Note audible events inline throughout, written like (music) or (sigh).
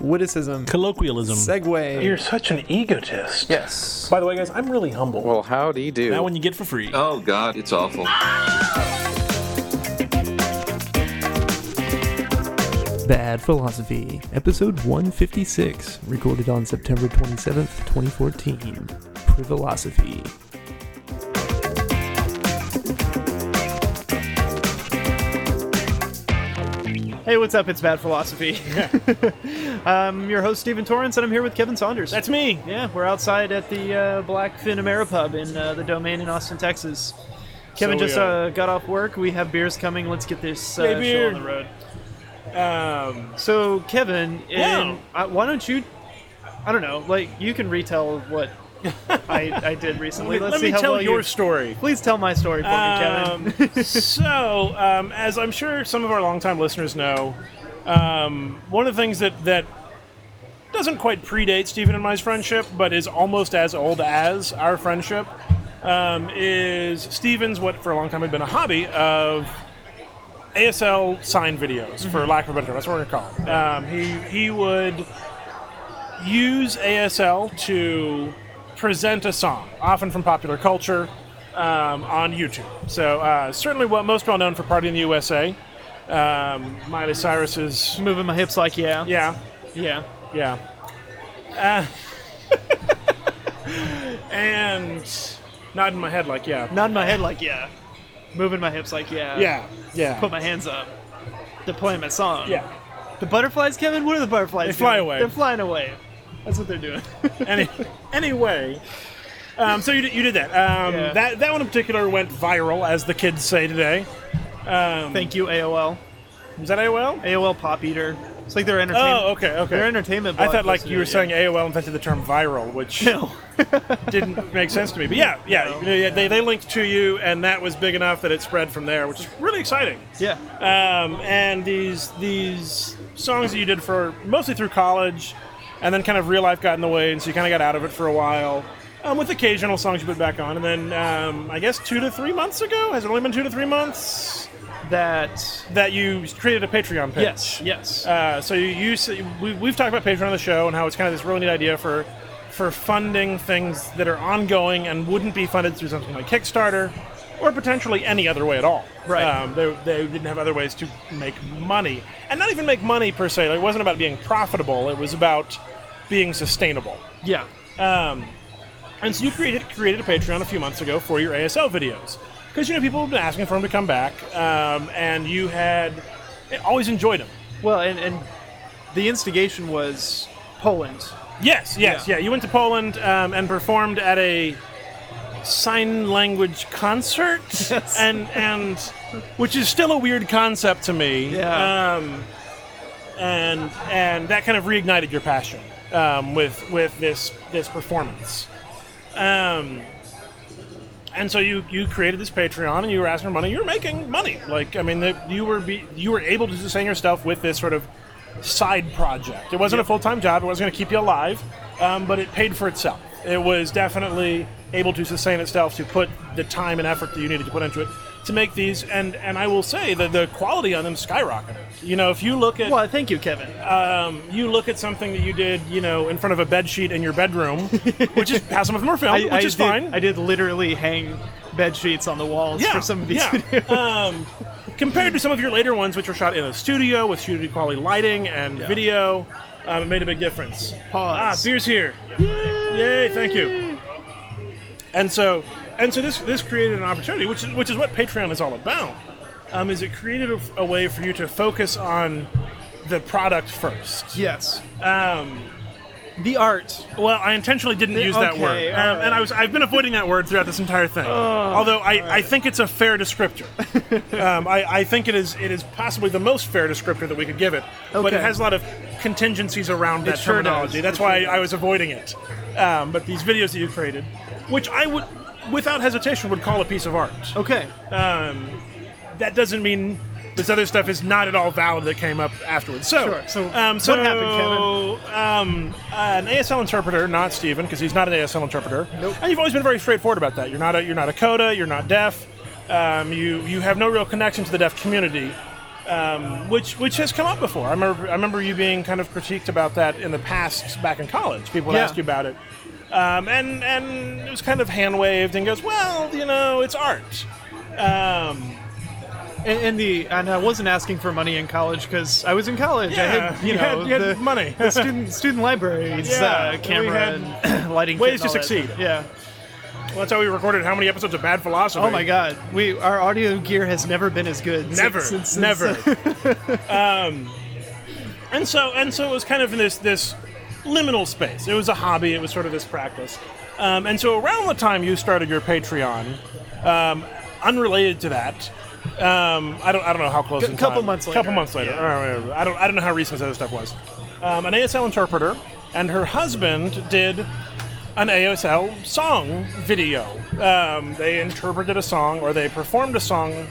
witticism, Colloquialism. segue. You're such an egotist. yes. By the way, guys, I'm really humble. Well, howdy do. that one you get for free. Oh God, it's awful. Bad Philosophy, episode 156, recorded on September 27th, 2014. Privelosophy. Hey, what's up? It's Bad Philosophy. (laughs) I'm your host, Stephen Torrance, and I'm here with Kevin Saunders. That's me. yeah, we're outside at the uh, BlackFinn Ameripub in uh, the Domain in Austin, Texas. Kevin So just uh, got off work. We have beers coming. Let's get this uh, Hey, show on the road. Um, So, Kevin, in, Yeah. uh, why don't you? I don't know. Like, you can retell what (laughs) I, I did recently. Let's let see me how tell well your you. story. Please tell my story for Um, me, Kevin. (laughs) so, um, as I'm sure some of our longtime listeners know, um, one of the things that, that doesn't quite predate Stephen and my friendship, but is almost as old as our friendship, um, is Stephen's what for a long time had been a hobby of ASL sign videos, for lack of a better term. That's what we're going to call it. Um, he, he would use ASL to present a song, often from popular culture, um, on YouTube. So uh, certainly what most well known for Party in the USA. Um, Miley Cyrus's Moving my hips like yeah. yeah, Yeah. yeah. Uh, (laughs) and nodding my head like yeah, Nodding my head like yeah. Moving my hips like yeah. yeah, yeah. Put my hands up. They're playing my song. yeah. The butterflies, Kevin? What are the butterflies They fly doing? away. They're flying away. That's what they're doing. (laughs) Any, anyway, um, so you did, you did that. Um, Yeah. That that one in particular went viral, as the kids say today. Um, Thank you, AOL. was that AOL? AOL PopEater. It's like their entertainment. Oh, okay, okay. Their entertainment. I thought like you were saying. AOL invented the term viral, which (laughs) No. (laughs) didn't make sense to me. But yeah, yeah, yeah, they, they linked to you, and that was big enough that it spread from there, which is really exciting. yeah. Um, and these these songs that you did for mostly through college, and then kind of real life got in the way, and so you kind of got out of it for a while. Um, with occasional songs you put back on, and then um, I guess two to three months ago has it only been two to three months That. that you created a Patreon page? Yes. Yes. Uh, so you, we, we've talked about Patreon on the show and how it's kind of this really neat idea for for funding things that are ongoing and wouldn't be funded through something like Kickstarter or potentially any other way at all. Right. Um, they, they didn't have other ways to make money, and not even make money per se. Like, it wasn't about being profitable. It was about being sustainable. yeah. Um, and so you created created a Patreon a few months ago for your ASL videos because you know people have been asking for them to come back, um, and you had always enjoyed them. Well, and, and the instigation was Poland. Yes, yes, Yeah. yeah. You went to Poland um, and performed at a sign language concert, (laughs) Yes. and and which is still a weird concept to me. Yeah. Um, and and that kind of reignited your passion um, with with this this performance. Um, and so you you created this Patreon and you were asking for money. You were making money. Like I mean, the, you were be, you were able to sustain yourself with this sort of side project. It wasn't a full time job. It wasn't going to keep you alive, um, but it paid for itself. It was definitely able to sustain itself to put the time and effort that you needed to put into it to make these. And and I will say that the quality on them skyrocketed. You know, if you look at Well, thank you, Kevin. um, you look at something that you did, you know, in front of a bed sheet in your bedroom, (laughs) which is how some of are filmed, which I is did, fine. I did literally hang bed sheets on the walls yeah, for some of these yeah. (laughs) um, compared to some of your later ones, which were shot in a studio with studio quality lighting and video, um, it made a big difference. Pause. Ah, beer's here. Yay! Thank you. And so, and so this this created an opportunity, which is which is what Patreon is all about. Um, is it created a, a way for you to focus on the product first? Yes. Um, The art. Well, I intentionally didn't use that okay, word, all um, and I was I've been avoiding that word throughout this entire thing. Although I, I think it's a fair descriptor. (laughs) um, I, I think it is it is possibly the most fair descriptor that we could give it, but it Okay. has a lot of contingencies around that sure terminology. does. That's It why sure I was avoiding it. Um, but these videos that you created, which I would, without hesitation, would call a piece of art. Okay. Um, that doesn't mean this other stuff is not at all valid that came up afterwards. So, Sure. So um, so what happened, Kevin? Um, an ASL interpreter, not Stephen, because he's not an ASL interpreter. Nope. And you've always been very straightforward about that. You're not a you're not a coda. You're not deaf. Um, you you have no real connection to the deaf community. um, which which has come up before. I remember I remember you being kind of critiqued about that in the past back in college. People Yeah. ask you about it, um, and and it was kind of hand waved and goes, well, you know, it's art. Um, And, and the and I wasn't asking for money in college because I was in college. I Yeah, had you, you know had- you had money. the student student libraries, Yeah, uh, camera and (coughs) lighting. ways to all that. succeed. Yeah. well, that's how we recorded how many episodes of Bad Philosophy. Oh my God, we our audio gear has never been as good. Never, since- since- never. (laughs) um, and so and so it was kind of this this liminal space. It was a hobby. It was sort of this practice. Um, and so around the time you started your Patreon, um, unrelated to that. Um, I don't. I don't know how close. C- in couple time. months later. A couple months later. yeah. Right. I don't. I don't know how recent this other stuff was. Um, an ASL interpreter and her husband did an ASL song video. Um, they interpreted a song or they performed a song.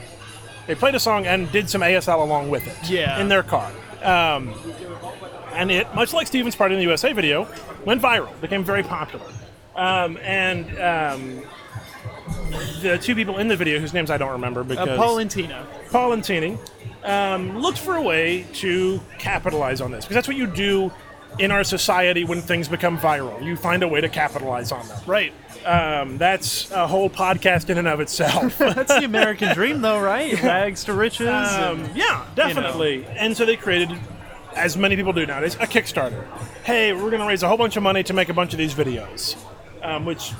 They played a song and did some ASL along with it. Yeah. In their car. Um, and it, much like Stephen's Party in the USA video, went viral, became very popular. Um, and um, the two people in the video, whose names I don't remember because Uh, Paul and Tina. Paul and Tini um, looked for a way to capitalize on this because that's what you do in our society when things become viral. You find a way to capitalize on them. Right. Um, that's a whole podcast in and of itself. (laughs) That's the American dream, though, right? Rags to riches. Um, and- yeah, definitely. And so they created, as many people do nowadays, a Kickstarter. Hey, we're going to raise a whole bunch of money to make a bunch of these videos, um, which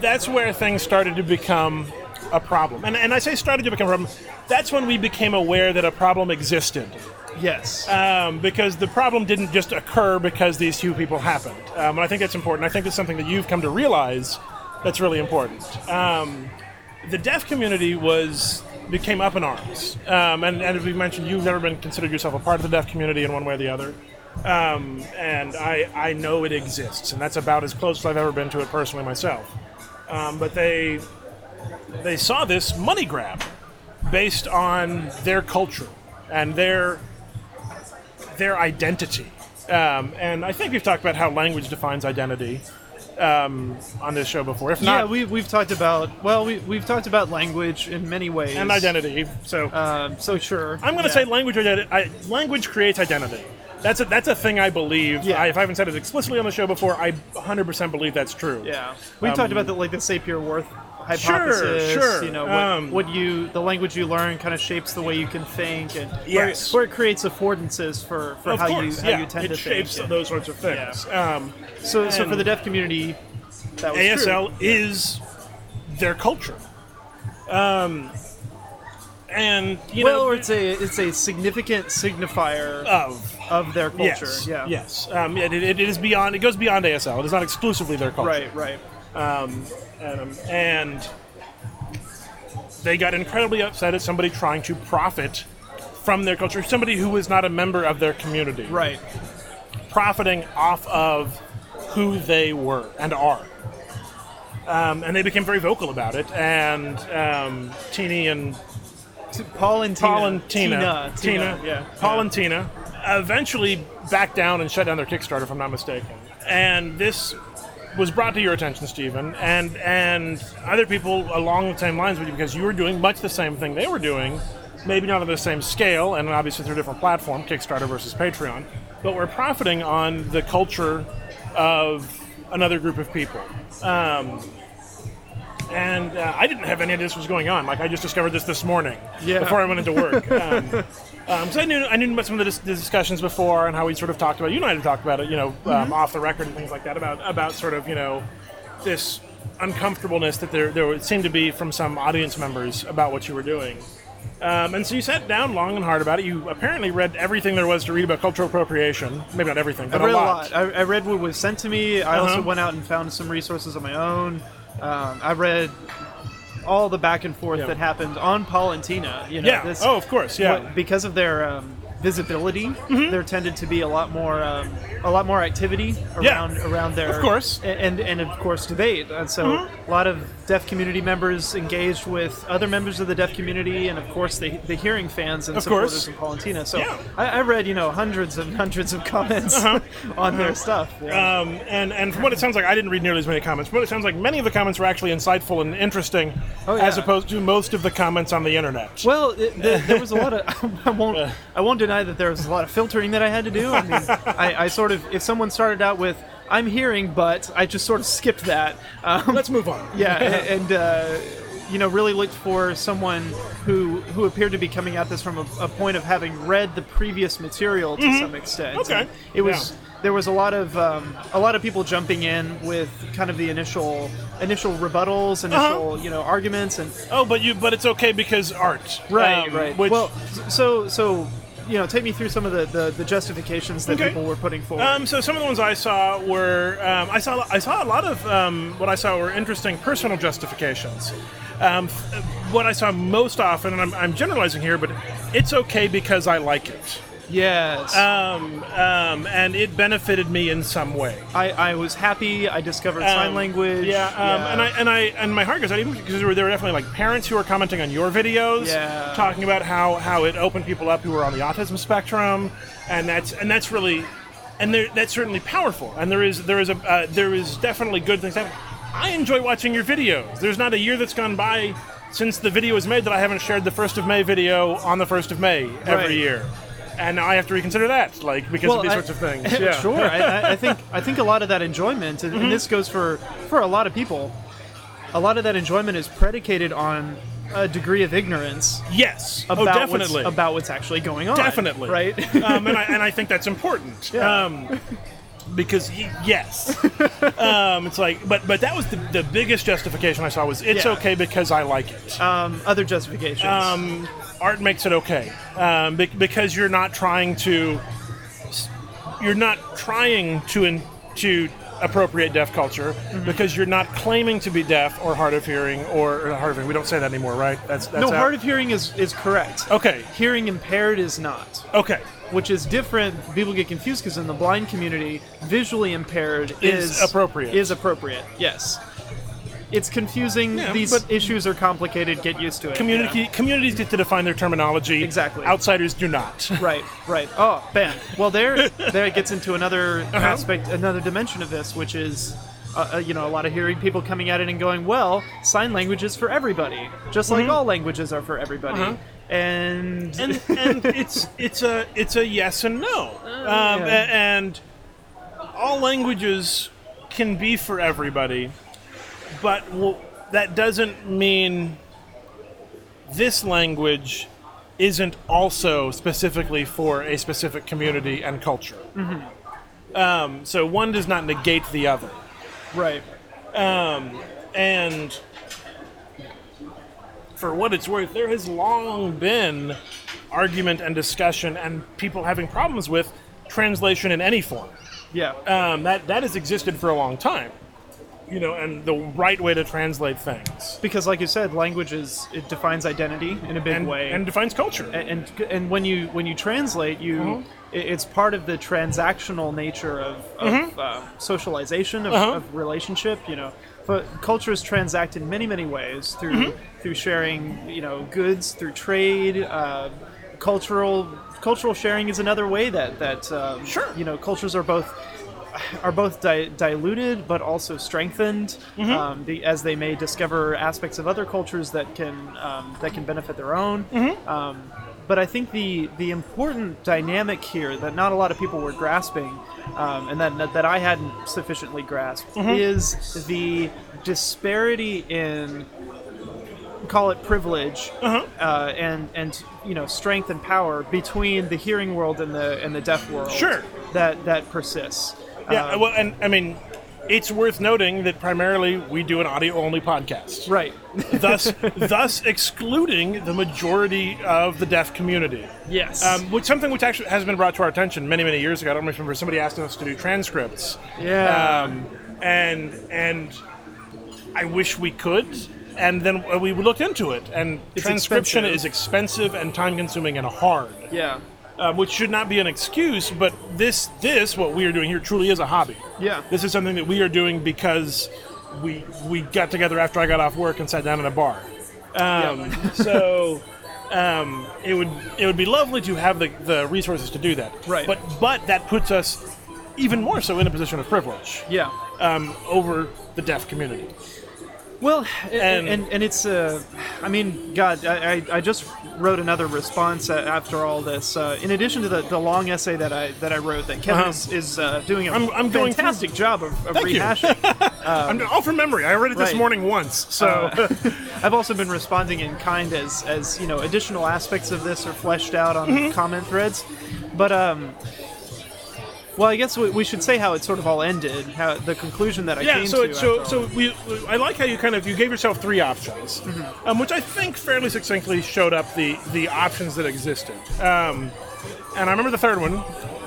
that's where things started to become a problem. And, and I say started to become a problem. That's when we became aware that a problem existed. yes. Um, because the problem didn't just occur because these two people happened. Um, and I think that's important. I think that's something that you've come to realize that's really important. Um, the deaf community was became up in arms, um, and, and as we mentioned, you've never been considered yourself a part of the deaf community in one way or the other. Um, and I, I know it exists, and that's about as close as I've ever been to it personally myself. Um, but they they saw this money grab based on their culture and their their identity. Um, and I think we've talked about how language defines identity um, on this show before. If yeah, not, we, we've talked about well, we, we've talked about language in many ways. and identity. So Um, so sure. I'm going to yeah. say language. identi- I, language creates identity. That's a that's a thing I believe. Yeah. I, if I haven't said it explicitly on the show before, I 100% believe that's true. Yeah, we've Um, talked about the like the Sapir-Whorf hypothesis. sure. You know, what, Um, what you the language you learn kind of shapes the way you can think, and Yes. where, where it creates affordances for, for how course, you how yeah. you tend it to shapes think. those sorts of things. Um, So, so for the deaf community, that was ASL true. is their culture. Um, and you well, know, or it's a it's a significant signifier of of their culture. yes, Yeah. yes. Um, it, it, it is beyond. It goes beyond ASL. It is not exclusively their culture. Right. Right. Um, and, and they got incredibly upset at somebody trying to profit from their culture. Somebody who was not a member of their community. Right. profiting off of who they were and are. Um, and they became very vocal about it. And um, Teeny and Paul and Tina. Paul and Tina, Tina. Tina. Yeah. Paul yeah. and Tina eventually backed down and shut down their Kickstarter, if I'm not mistaken. And this was brought to your attention, Stephen, and and other people along the same lines with you because you were doing much the same thing they were doing, maybe not on the same scale, and obviously through a different platform, Kickstarter versus Patreon, but we're profiting on the culture of another group of people. Um, and uh, I didn't have any idea this was going on. Like I just discovered this this morning Yeah. before I went into work. Um, (laughs) um, so I knew I knew about some of the, dis- the discussions before and how we sort of talked about. You and I had talked about it, you know, um, off the record and things like that about about sort of you know this uncomfortableness that there there would seem to be from some audience members about what you were doing. Um, and so you sat down long and hard about it. You apparently read everything there was to read about cultural appropriation. Maybe not everything, I but read a lot. I, I read what was sent to me. I also Uh-huh. went out and found some resources on my own. Um, I read all the back and forth Yeah. that happened on Paul and Tina. You know, Yeah. this- oh, of course. Yeah. what- because of their um, visibility. Mm-hmm. There tended to be a lot more um, a lot more activity Yeah. around around there. Of course. Mm-hmm. And and of course debate. And so a lot of deaf community members engaged with other members of the deaf community, and of course the, the hearing fans and Of supporters course. in Palantina. So Yeah. I, I read you know hundreds and hundreds of comments (laughs) on their stuff. Yeah. Uh-huh. Um, and and from what it sounds like, I didn't read nearly as many comments. From what it sounds like, many of the comments were actually insightful and interesting, Oh, as opposed to most of the comments on the internet. Well, it, the, there was a lot of. (laughs) I won't. (laughs) I won't deny that there was a lot of filtering that I had to do. I mean, I, I sort of. If someone started out with "I'm hearing," but I just sort of skipped that. Um, Let's move on. yeah, and. Uh, you know, really looked for someone who who appeared to be coming at this from a, a point of having read the previous material to some extent. Mm-hmm. Okay. And it was there was a lot of um, a lot of people jumping in with kind of the initial initial rebuttals, initial you know arguments, and Oh, but you but it's okay because art. Right, Um, right. Which, well, so so you know, take me through some of the the, the justifications that Okay. people were putting forward. Um, so some of the ones I saw were um, I saw I saw a lot of um, what I saw were interesting personal justifications. Um, what I saw most often, and I'm, I'm generalizing here, but it's okay because I like it, yes, um, um, and it benefited me in some way. I, I was happy. I discovered sign Um, language. Yeah, um, and I and I and my heart goes out even because there were, there were definitely like parents who were commenting on your videos, Yeah. talking about how how it opened people up who were on the autism spectrum, and that's and that's really, and there, that's certainly powerful. And there is there is a uh, there is definitely good things happening. I enjoy watching your videos. There's not a year that's gone by since the video was made that I haven't shared the first of May video on the first of May every Right. year. And I have to reconsider that, like because of these I- sorts of things. (laughs) Yeah. Mm-hmm. sure. I, I- think I think a lot of that enjoyment, and, and this goes for for a lot of people. A lot of that enjoyment is predicated on a degree of ignorance Yes. about oh, what's, definitely. about what's actually going on. Definitely. right. um, and, I, and I think that's important. (laughs) Yeah. Um, because y- yes, (laughs) um, it's like, but but that was the, the biggest justification I saw was it's Yeah. okay because I like it. um, other justifications. Um, art makes it okay um, be- because you're not trying to you're not trying to in, to appropriate deaf culture Mm-hmm. because you're not claiming to be deaf or hard of hearing or, or hard of hearing. We don't say that anymore, right? That's that's no, out. hard of hearing is is correct. Okay. Hearing impaired is not. Okay. Which is different. People get confused because in the blind community, visually impaired Is is, appropriate. Is appropriate. Yes. It's confusing. Yeah, These but- issues are complicated. Get used to it. Community communities get to define their terminology. Exactly. Outsiders do not. (laughs) Right. Right. Oh, bam. Well, there, there it gets into another Uh-huh. aspect, another dimension of this, which is. Uh, uh, you know, a lot of hearing people coming at it and going, "Well, sign language is for everybody, just like all languages are for everybody." Mm-hmm. Uh-huh. And, and and (laughs) it's it's a it's a yes and no. um, yeah. and all languages can be for everybody, but w- that doesn't mean this language isn't also specifically for a specific community and culture. Um, so one does not negate the other. right. Um, and for what it's worth, there has long been argument and discussion and people having problems with translation in any form. Yeah. Um, that that has existed for a long time. You know, and the right way to translate things because, like you said, language is it defines identity in a big and, way. and defines culture. and and when you when you translate you i- it's part of the transactional nature of, of uh, socialization of, Mm-hmm. Uh-huh. of relationship you know but cultures transact in many many ways through Mm-hmm. through sharing you know goods through trade uh, cultural cultural sharing is another way that that um, Sure. you know cultures are both are both di- diluted but also strengthened Mm-hmm. um, the, as they may discover aspects of other cultures that can um, that can benefit their own. Mm-hmm. But I think the the important dynamic here that not a lot of people were grasping, um, and that, that that I hadn't sufficiently grasped, Mm-hmm. is the disparity in call it privilege Uh-huh. uh, and and you know strength and power between the hearing world and the and the deaf world. Sure. that that persists. yeah, Um, well, and I mean, it's worth noting that primarily we do an audio-only podcast. right. (laughs) thus thus excluding the majority of the deaf community. yes. Um, which something which actually has been brought to our attention many many years ago. I don't remember somebody asked us to do transcripts. yeah. Um, and and I wish we could. And then we looked into it, and It's transcription expensive. is expensive and time consuming and hard. yeah. Um, which should not be an excuse. But this, this, what we are doing here, truly is a hobby. Yeah. This is something that we are doing because we we got together after I got off work and sat down in a bar. Um, (laughs) so um, it would it would be lovely to have the, the resources to do that. Right. But but that puts us even more so in a position of privilege Yeah. um, over the deaf community. Well, And- and and, it's uh, I mean, God, I, I, just wrote another response after all this. Uh, in addition to the, the long essay that I that I wrote, that Kevin Uh-huh. is, is uh, doing a I'm- I'm going through- fantastic job of, of Thank you. rehashing. (laughs) I'm all from memory. I read it this right. morning once. So (laughs) I've also been responding in kind as as you know additional aspects of this are fleshed out on Mm-hmm. comment threads, but um. Well, I guess we, we should say how it sort of all ended, how the conclusion that I yeah. came So to. Yeah, so so we I like how you kind of you gave yourself three options, Mm-hmm. um, which I think fairly succinctly showed up the the options that existed. Um, and I remember the third one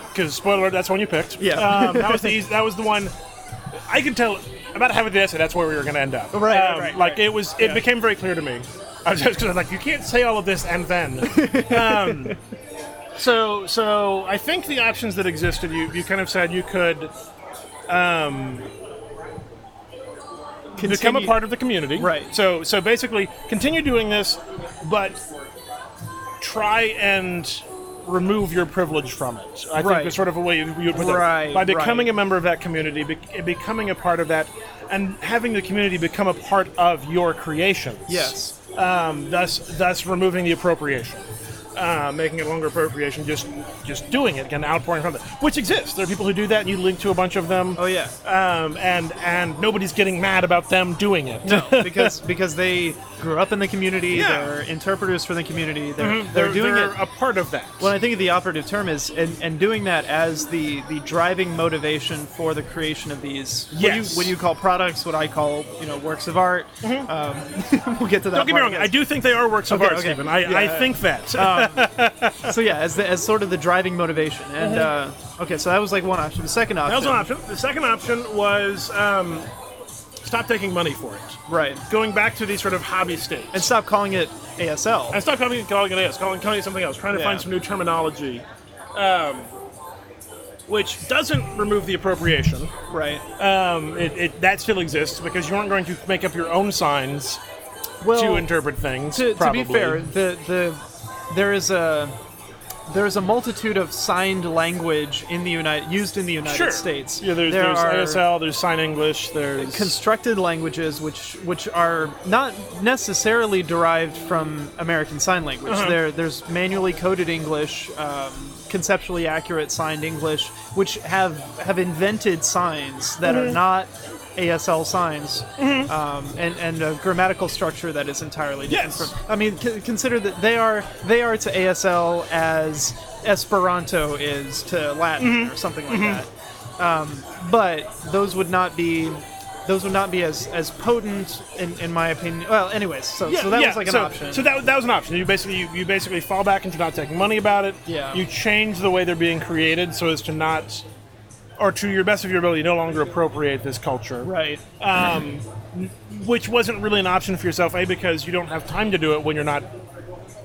because spoiler alert, that's the one you picked. Yeah. Um, that was the (laughs) easy, that was the one. I could tell about half of the essay. That's where we were going to end up. Right, right, Um, right, Like right. it was. It Yeah. became very clear to me. I was just like you can't say all of this and then. (laughs) um, so so I think the options that existed. You you kind of said you could. Um, become a part of the community. Right. So so basically continue doing this, but try and remove your privilege from it. I think Right. is sort of a way you, you would put that. Right, By becoming right. a member of that community, be, becoming a part of that, and having the community become a part of your creations. Yes. Um, thus, thus removing the appropriation. Uh, making it longer appropriation, just just doing it, again, outpouring from it, which exists. There are people who do that, and you link to a bunch of them Oh yeah. um, and and nobody's getting mad about them doing it. No, (laughs) because because they grew up in the community. Yeah. Mm-hmm. They're interpreters for the community. They're they're, doing they're it. a part of that. Well, I think the operative term is and, and doing that as the the driving motivation for the creation of these. What Yes. you, what you call products, what I call you know works of art. Um, (laughs) we'll get to that. Don't get me wrong. I do think they are works of Okay, art, okay. Stephen. I, Yeah, I think that. (laughs) So yeah, as the, as sort of the driving motivation. And uh, okay, so that was like one option. The second option. That was an option. The second option was um, stop taking money for it. Right. Going back to these sort of hobby states. And stop calling it ASL. and stop calling it calling it AS, calling, calling it something else, trying to Yeah. find some new terminology. Um, which doesn't remove the appropriation. right. Um, it, it, that still exists because you aren't going to make up your own signs Well, to interpret things. to, to probably. be fair, the the there is a there is a multitude of signed language in the United used in the United sure. States. Yeah, there's, there there's ASL, there's Sign English, there's constructed languages which which are not necessarily derived from American Sign Language. Uh-huh. There there's manually coded English. Um, conceptually accurate signed English, which have have invented signs that Mm-hmm. are not ASL signs, um, and and a grammatical structure that is entirely different. Yes. From, I mean, c- consider that they are they are to ASL as Esperanto is to Latin Mm-hmm. or something like that. Um, but those would not be those would not be as as potent in, in my opinion. Well, anyways, so so that was like an so, option. So that, that was an option. You basically you, you basically fall back into not taking money about it. Yeah. You change the way they're being created so as to not, or to your best of your ability, no longer appropriate this culture. right. Um, which wasn't really an option for yourself, a because you don't have time to do it when you're not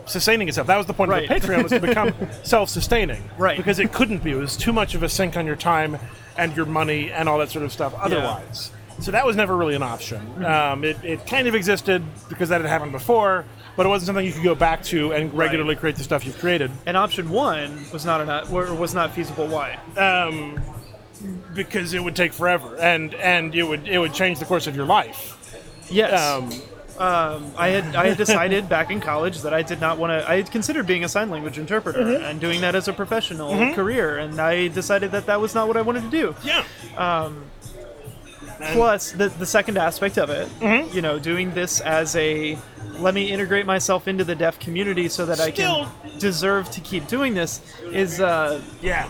sustaining yourself. That was the point Right. of the Patreon was to become (laughs) self-sustaining. Right. Because it couldn't be. It was too much of a sink on your time and your money and all that sort of stuff. Otherwise. So that was never really an option. Mm-hmm. Um, it, it kind of existed because that had happened before, but it wasn't something you could go back to and regularly create the stuff you've created And option one was not an was not feasible. Why? um, because it would take forever and and it would it would change the course of your life. Yes. Um, Um, I had I had decided (laughs) back in college that I did not want to. I had considered being a sign language interpreter Mm-hmm. and doing that as a professional career, and I decided that that was not what I wanted to do. yeah. Plus, the the second aspect of it, Mm-hmm. you know, doing this as a let me integrate myself into the deaf community so that I can deserve to keep doing this is uh, Yeah.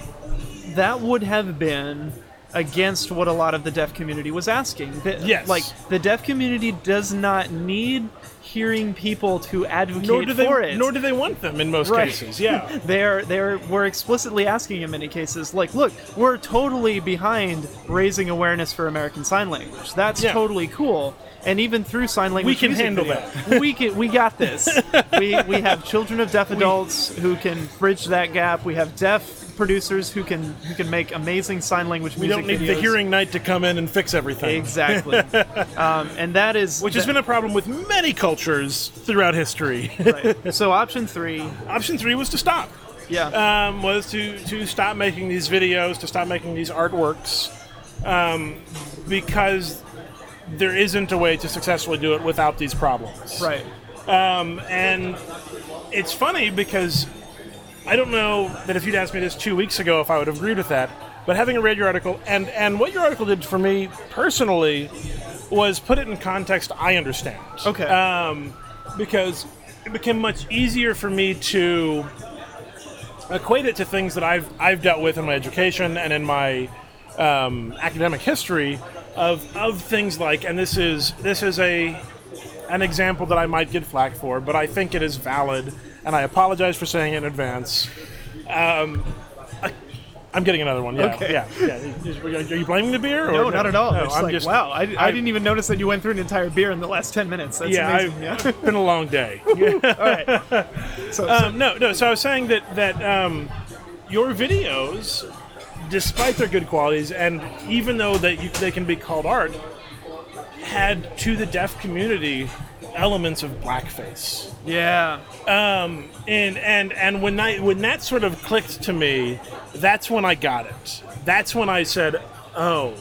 That would have been against what a lot of the deaf community was asking. The- Yes. Like the deaf community does not need hearing people to advocate nor do they for it. nor do they want them in most Right. cases. Yeah. (laughs) they're they're we're explicitly asking in many cases like look we're totally behind raising awareness for american sign language that's Yeah. totally cool and even through sign language we can handle video, we can we got this (laughs) we we have children of deaf adults who can bridge that gap we have deaf producers who can who can make amazing sign language We music don't need videos. the hearing knight to come in and fix everything. exactly (laughs) um, and that is Which has been a problem with many cultures throughout history. right. so option three Option three was to stop. yeah um, was to to stop making these videos, to stop making these artworks, um, because there isn't a way to successfully do it without these problems. right Um, and it's funny because I don't know that if you'd asked me this two weeks ago if I would have agreed with that. But having read your article and and what your article did for me personally was put it in context I understand. Okay. Um, because it became much easier for me to equate it to things that I've I've dealt with in my education and in my um, academic history of of things like and this is this is a an example that I might get flack for, but I think it is valid, and I apologize for saying it in advance. Um, I, I'm getting another one. Yeah, Okay. yeah, yeah. Are you blaming the beer? Or no, not at all. No, I'm like, just wow, I, I, I- didn't even notice that you went through an entire beer in the last 10 minutes. That's Yeah, amazing. I've, yeah. it's (laughs) been a long day. (laughs) all right. So, so- Um, no, no. So I was saying that that um, your videos, despite their good qualities, and even though that you, they can be called art, had to the deaf community elements of blackface. yeah. Um, and and and when I when that sort of clicked to me, that's when I got it. That's when I said, "Oh,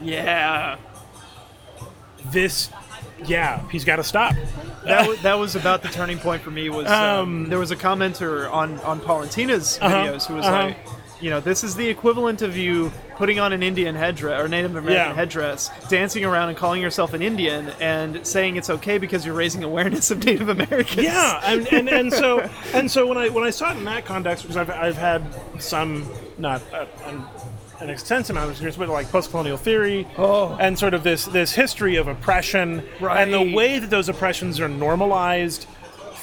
Yeah. this, yeah, he's got to stop." That, that was about the turning point for me was (laughs) um, there was a commenter on, on Paulantina's videos who was uh-huh. like, you know, this is the equivalent of you putting on an Indian headdress or Native American Yeah. headdress, dancing around and calling yourself an Indian and saying it's okay because you're raising awareness of Native Americans. Yeah, and, and, and (laughs) so and so when I when I saw it in that context, because I've, I've had some not uh, an, extensive amount of experience with like post-colonial theory Oh. and sort of this this history of oppression and the way that those oppressions are normalized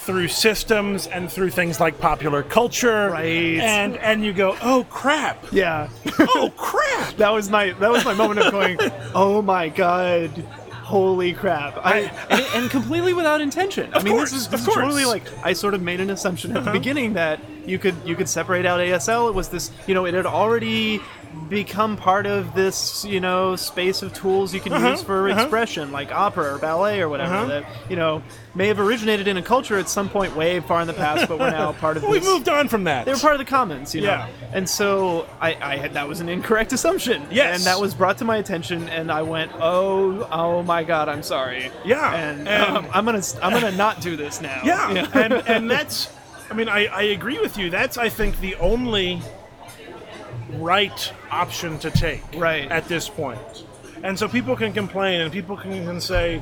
through systems and through things like popular culture Right. and and you go oh crap Yeah. (laughs) oh crap that was my that was my moment of going, oh my god, holy crap! I, and, and completely without intention. I mean, course, this is, this is totally like I sort of made an assumption at the uh-huh. beginning that you could you could separate out ASL. It was this, you know, it had already become part of this, you know, space of tools you can uh-huh, use for uh-huh. expression, like opera or ballet or whatever. Uh-huh. That you know may have originated in a culture at some point way far in the past, but we're now part of. (laughs) This. We moved on from that they were part of the commons, you know. Yeah. And so I, I had that was an incorrect assumption. Yes. And that was brought to my attention, and I went, oh, oh my God, I'm sorry. Yeah, And, um, and- um, I'm gonna, I'm gonna not do this now. Yeah, and and that's, I mean, I, I agree with you. That's I think the only right option to take Right. at this point. And so people can complain and people can, can say,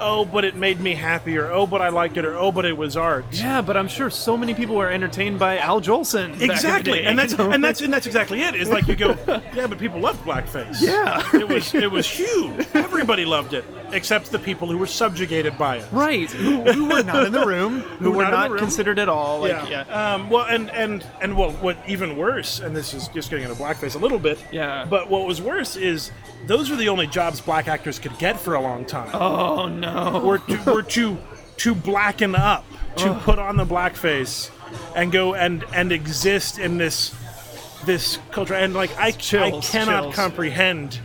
"Oh, but it made me happy," or "Oh, but I liked it," or "Oh, but it was art." Yeah, but I'm sure so many people were entertained by Al Jolson. back in the Exactly, and that's (laughs) and that's and that's exactly it. It's like you go, yeah, but people loved blackface. Yeah. it was it was huge. Everybody loved it, except the people who were subjugated by it. right. Who, who were not in the room, (laughs) who, were were not not, room. considered at all. Like, yeah. Um, well, and and and well, what even worse, and this is just getting into blackface a little bit. Yeah. But what was worse is those were the only jobs black actors could get for a long time. Oh no. Were to were to to blacken up, to put on the blackface, and go and and exist in this this culture. And like I I cannot chills. comprehend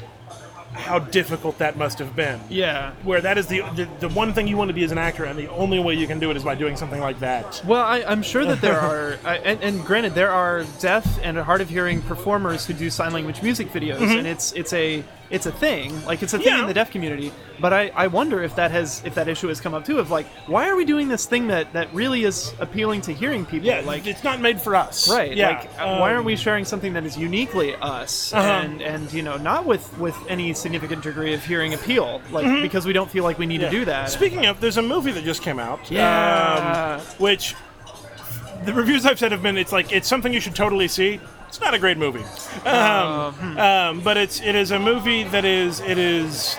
how difficult that must have been yeah. where that is the, the the one thing you want to be as an actor, and the only way you can do it is by doing something like that. Well, I, I'm sure that there (laughs) are, I, and, and granted, there are deaf and hard of hearing performers who do sign language music videos, mm-hmm. and it's it's a it's a thing, like it's a thing Mm-hmm. Yeah. in the deaf community. But I, I wonder if that has if that issue has come up too, of like, why are we doing this thing that that really is appealing to hearing people? Yeah, like it's not made for us, Right. Yeah, Like, uh, why um, aren't we sharing something that is uniquely us, Uh-huh. and and you know, not with with any significant degree of hearing appeal, like because we don't feel like we need Mm-hmm. yeah. to do that. Speaking of, there's a movie that just came out, Yeah. um, which the reviews I've said have been it's like it's something you should totally see. It's not a great movie, um, hmm. um, but it's it is a movie that is it is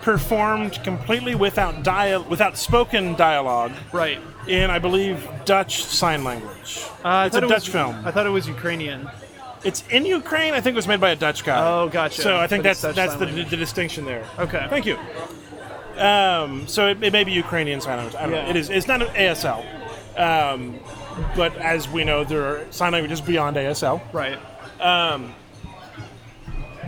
performed completely without dia- without spoken dialogue Right. in, I believe, Dutch sign language. Uh, I it's a thought it Dutch was, film. I thought it was Ukrainian. It's in Ukraine. I think it was made by a Dutch guy. Oh, gotcha. So I think But it's that's Dutch that's sign the, language. the distinction there. Okay. Thank you. Um, so it, it may be Ukrainian sign language. I don't Yeah. know. It is. It's not an ASL. Um, but as we know, there are sign languages beyond ASL. Right.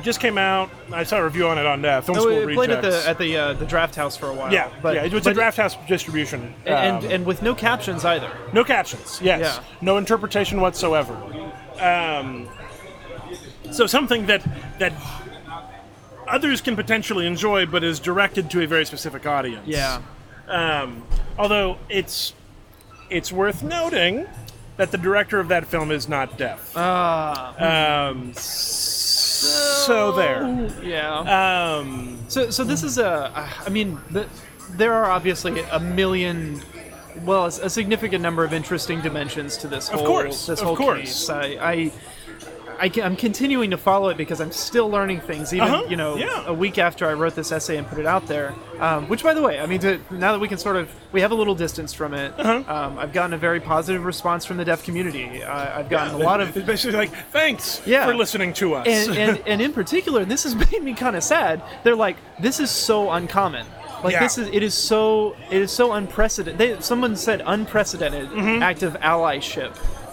Just came out. I saw a review on it on uh, Film No, School it played at the at the uh, the Drafthouse for a while. yeah, but yeah. It's but a Drafthouse distribution. and Um, and with no captions either. no captions. Yes. Yeah. No interpretation whatsoever. Um, so something that that others can potentially enjoy, but is directed to a very specific audience. Yeah. Um, although it's it's worth noting that the director of that film is not deaf. Ah. Um, so there. yeah. Um, So, so this is a. I mean, the, there are obviously a million, well, a significant number of interesting dimensions to this whole Of whole. course, this of course. case. I, I, I, am continuing to follow it because I'm still learning things. Even Uh-huh, you know, yeah. a week after I wrote this essay and put it out there. Um, which, by the way, I mean, to, now that we can sort of we have a little distance from it, Uh-huh. um, I've gotten a very positive response from the deaf community. Uh, I've gotten a lot of (laughs) basically like thanks Yeah. for listening to us. and, and (laughs) and in particular, this has (laughs) made me kind of sad. They're like, this is so uncommon. Like Yeah. this is it is so it is so unprecedented. They, someone said unprecedented Mm-hmm. act of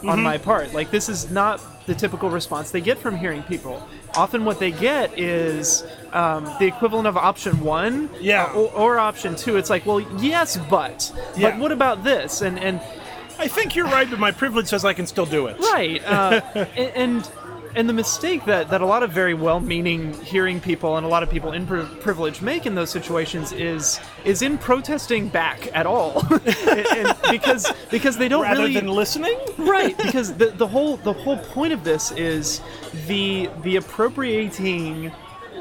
allyship on my part. Like this is not the typical response they get from hearing people. Often, what they get is um, the equivalent of option one, Yeah. or, or option two. It's like, well, yes, but, Yeah. but what about this? And and I think you're right, but my privilege says I can still do it. right uh, (laughs) a- and and the mistake that, that a lot of very well-meaning hearing people and a lot of people in pri- privilege make in those situations is is in protesting back at all (laughs) and, and because because they don't Rather really than listening. right because the, the whole the whole point of this is the the appropriating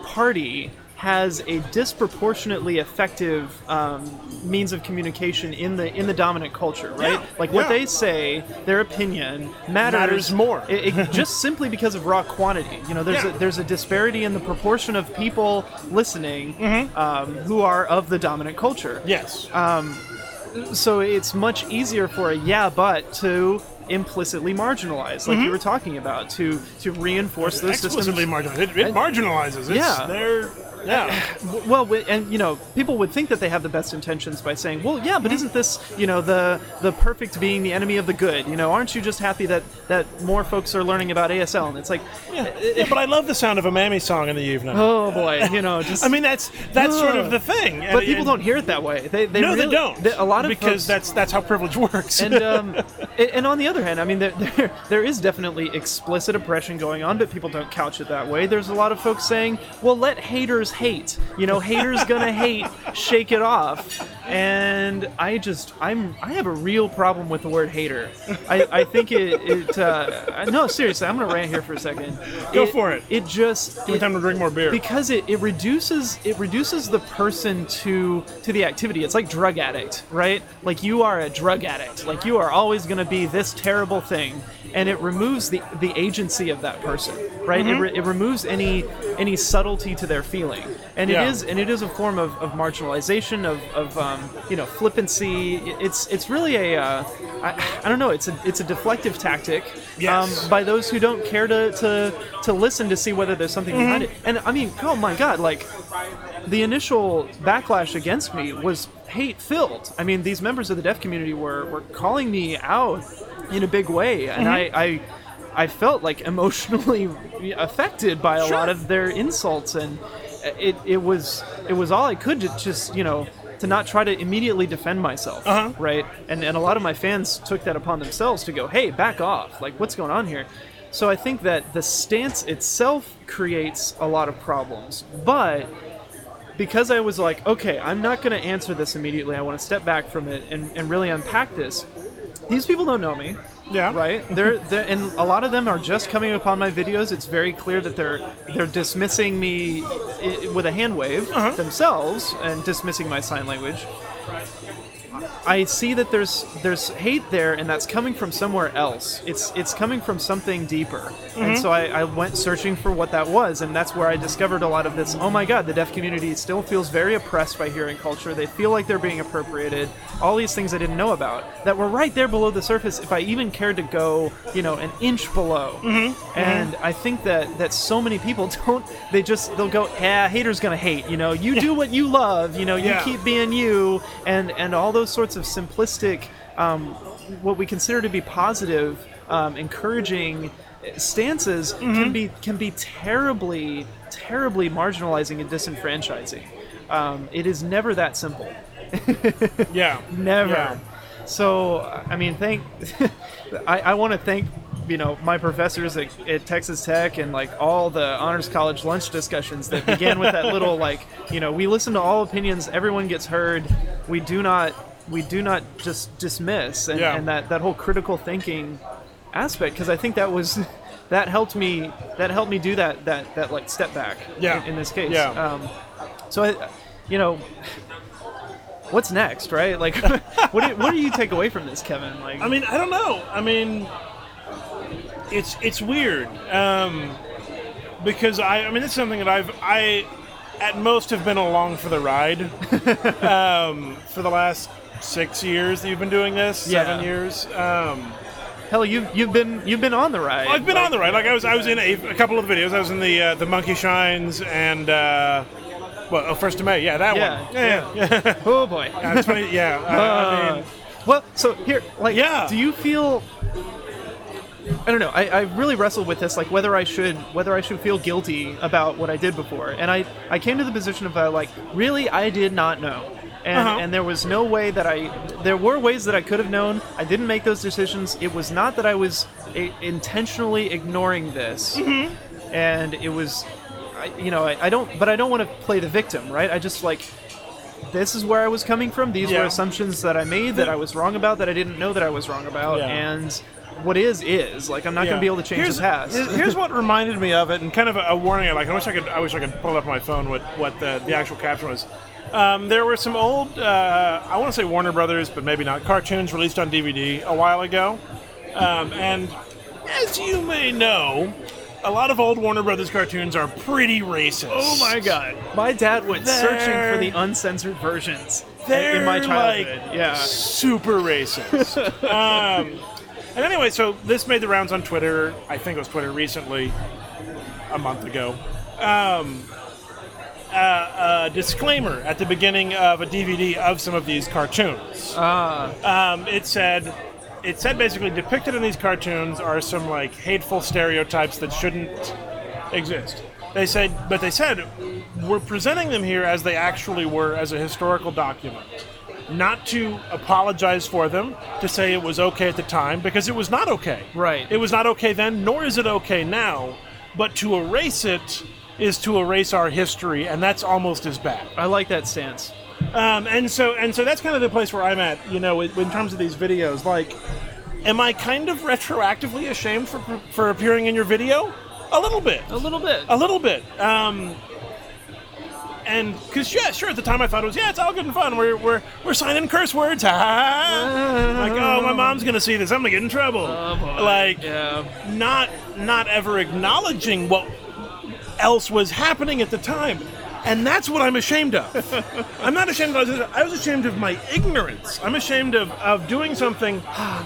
party has a disproportionately effective um, means of communication in the in the dominant culture, right? Yeah, Like what yeah. they say, their opinion matters, Matters more. It, it- just simply because of raw quantity. You know, there's Yeah. a, there's a disparity in the proportion of people listening Mm-hmm. um, who are of the dominant culture Yes. so it's much easier for a yeah but to implicitly marginalize like you were talking about to to reinforce those systems explicitly marginalized. It, it marginalizes. It's, Yeah. Yeah. well and you know people would think that they have the best intentions by saying well yeah but isn't this you know the the perfect being the enemy of the good you know aren't you just happy that that more folks are learning about asl and it's like yeah. But I love the sound of a Mammy song in the evening. oh boy you know just (laughs) I mean, that's that's sort of the thing. but people don't hear it that way they, they No, really, they don't. a lot of because folks, that's that's how privilege works. and (laughs) um, and on the other hand, I mean, there, there there is definitely explicit oppression going on, but people don't couch it that way. There's a lot of folks saying, "Well, let haters hate." You know, haters gonna hate. Shake it off. And I just, I'm, I have a real problem with the word hater. I, I think it, it. Uh, no, seriously, I'm gonna rant here for a second. Go for it. It just. Give me time to drink more beer. because it, it reduces it reduces the person to to the activity it's like drug addict right like you are a drug addict like you are always to be this terrible thing and it removes the the agency of that person right Mm-hmm. it, re- it removes any any subtlety to their feeling and Yeah. it is and it is a form of, of marginalization of, of um, you know flippancy it's it's really a uh, I, I don't know it's a it's a deflective tactic Yes. um, by those who don't care to, to to listen to see whether there's something behind it. And I mean, oh my god, like the initial backlash against me was hate filled. I mean, these members of the deaf community were, were calling me out in a big way, and I, I I felt like emotionally (laughs) affected by a Sure. lot of their insults, and it, it was it was all I could to just you know to not try to immediately defend myself, Uh-huh. right? And and a lot of my fans took that upon themselves to go, hey, back off, like what's going on here? So I think that the stance itself creates a lot of problems, but because I was like, okay, I'm not going to answer this immediately. I want to step back from it and, and really unpack this. These people don't know me, yeah. right? They're, they're and a lot of them are just coming upon my videos. It's very clear that they're they're dismissing me i- with a hand wave Uh-huh. themselves and dismissing my sign language. I see that there's there's hate there, and that's coming from somewhere else. It's it's coming from something deeper, and mm-hmm. so I, I went searching for what that was, and that's where I discovered a lot of this. Oh my God, the deaf community still feels very oppressed by hearing culture. They feel like they're being appropriated. All these things I didn't know about that were right there below the surface. If I even cared to go, you know, an inch below, mm-hmm. Mm-hmm. and I think that that so many people (laughs) don't. They just they'll go, yeah, haters gonna hate. You know, you do what you love. You know, you Yeah. keep being you, and and all those sorts of simplistic, um, what we consider to be positive, um, encouraging stances can be can be terribly terribly marginalizing and disenfranchising. Um, it is never that simple. (laughs) Yeah. Never. Yeah. So, I mean, thank. (laughs) I, I want to thank, you know, my professors at, at Texas Tech and like all the honors college lunch discussions that began with that little (laughs) like, you know, we listen to all opinions, everyone gets heard. We do not, we do not just dismiss, and, Yeah. and that that whole critical thinking aspect because I think that was. (laughs) That helped me. That helped me do that. That that like step back. Yeah. In, in this case. Yeah. Um, so I, you know, what's next, right? Like, (laughs) what do, what do you take away from this, Kevin? Like, I mean, I don't know. I mean, it's it's weird um, because I I mean it's something that I've I at most have been along for the ride (laughs) um, for the last six years that you've been doing this, Yeah. seven years. Um, hell, you've you've been you've been on the ride. I've been on the ride. Like I was I was in a, a couple of the videos. I was in the uh, the Monkey Shines and uh, well, oh, first of May. Yeah, that Yeah, one. Yeah, yeah. yeah. (laughs) Oh boy. That's funny. Yeah, uh, I (laughs) mean, well, so here, like, Yeah. do you feel? I don't know. I, I really wrestled with this, like whether I should whether I should feel guilty about what I did before, and I I came to the position of uh, like really I did not know, and Uh-huh. and there was no way that I there were ways that I could have known. I didn't make those decisions. It was not that I was i intentionally ignoring this, Mm-hmm. and it was, I, you know, I, I don't, but I don't want to play the victim, right? I just like this is where I was coming from. These Yeah. were assumptions that I made that I was wrong about that I didn't know that I was wrong about, Yeah. and what is is like I'm not Yeah. going to be able to change here's, the past. Here's, here's what reminded me of it, and kind of a, a warning. Like I wish I could. I wish I could pull it up on my phone what what the, the actual caption was. Um, there were some old, uh, I want to say Warner Brothers, but maybe not, cartoons released on DVD a while ago. Um, and as you may know, a lot of old Warner Brothers cartoons are pretty racist. oh my god, my dad went searching They're- for the uncensored versions They're in my childhood. Like yeah. super racist. (laughs) um, and anyway, so this made the rounds on Twitter. I think it was Twitter recently, a month ago. Um, uh, a disclaimer at the beginning of a DVD of some of these cartoons. Um, it said, it said basically depicted in these cartoons are some like hateful stereotypes that shouldn't exist. They said, but they said we're presenting them here as they actually were as a historical document, not to apologize for them, to say it was okay at the time because it was not okay. Right. It was not okay then, nor is it okay now. But to erase it is to erase our history, and that's almost as bad. I like that stance. Um, and so and so that's kind of the place where I'm at, you know, in, in terms of these videos. Like, am I kind of retroactively ashamed for for appearing in your video? A little bit, A little bit. a little bit. Um, and because yeah, sure, at the time I thought it was yeah, it's all good and fun. We're we're we're signing curse words. Ha ha. ha. like oh, my mom's gonna see this. I'm gonna get in trouble. Oh, like yeah. not not ever acknowledging what else was happening at the time. And that's what I'm ashamed of. (laughs) I'm not ashamed of I was ashamed of my ignorance. I'm ashamed of, of doing something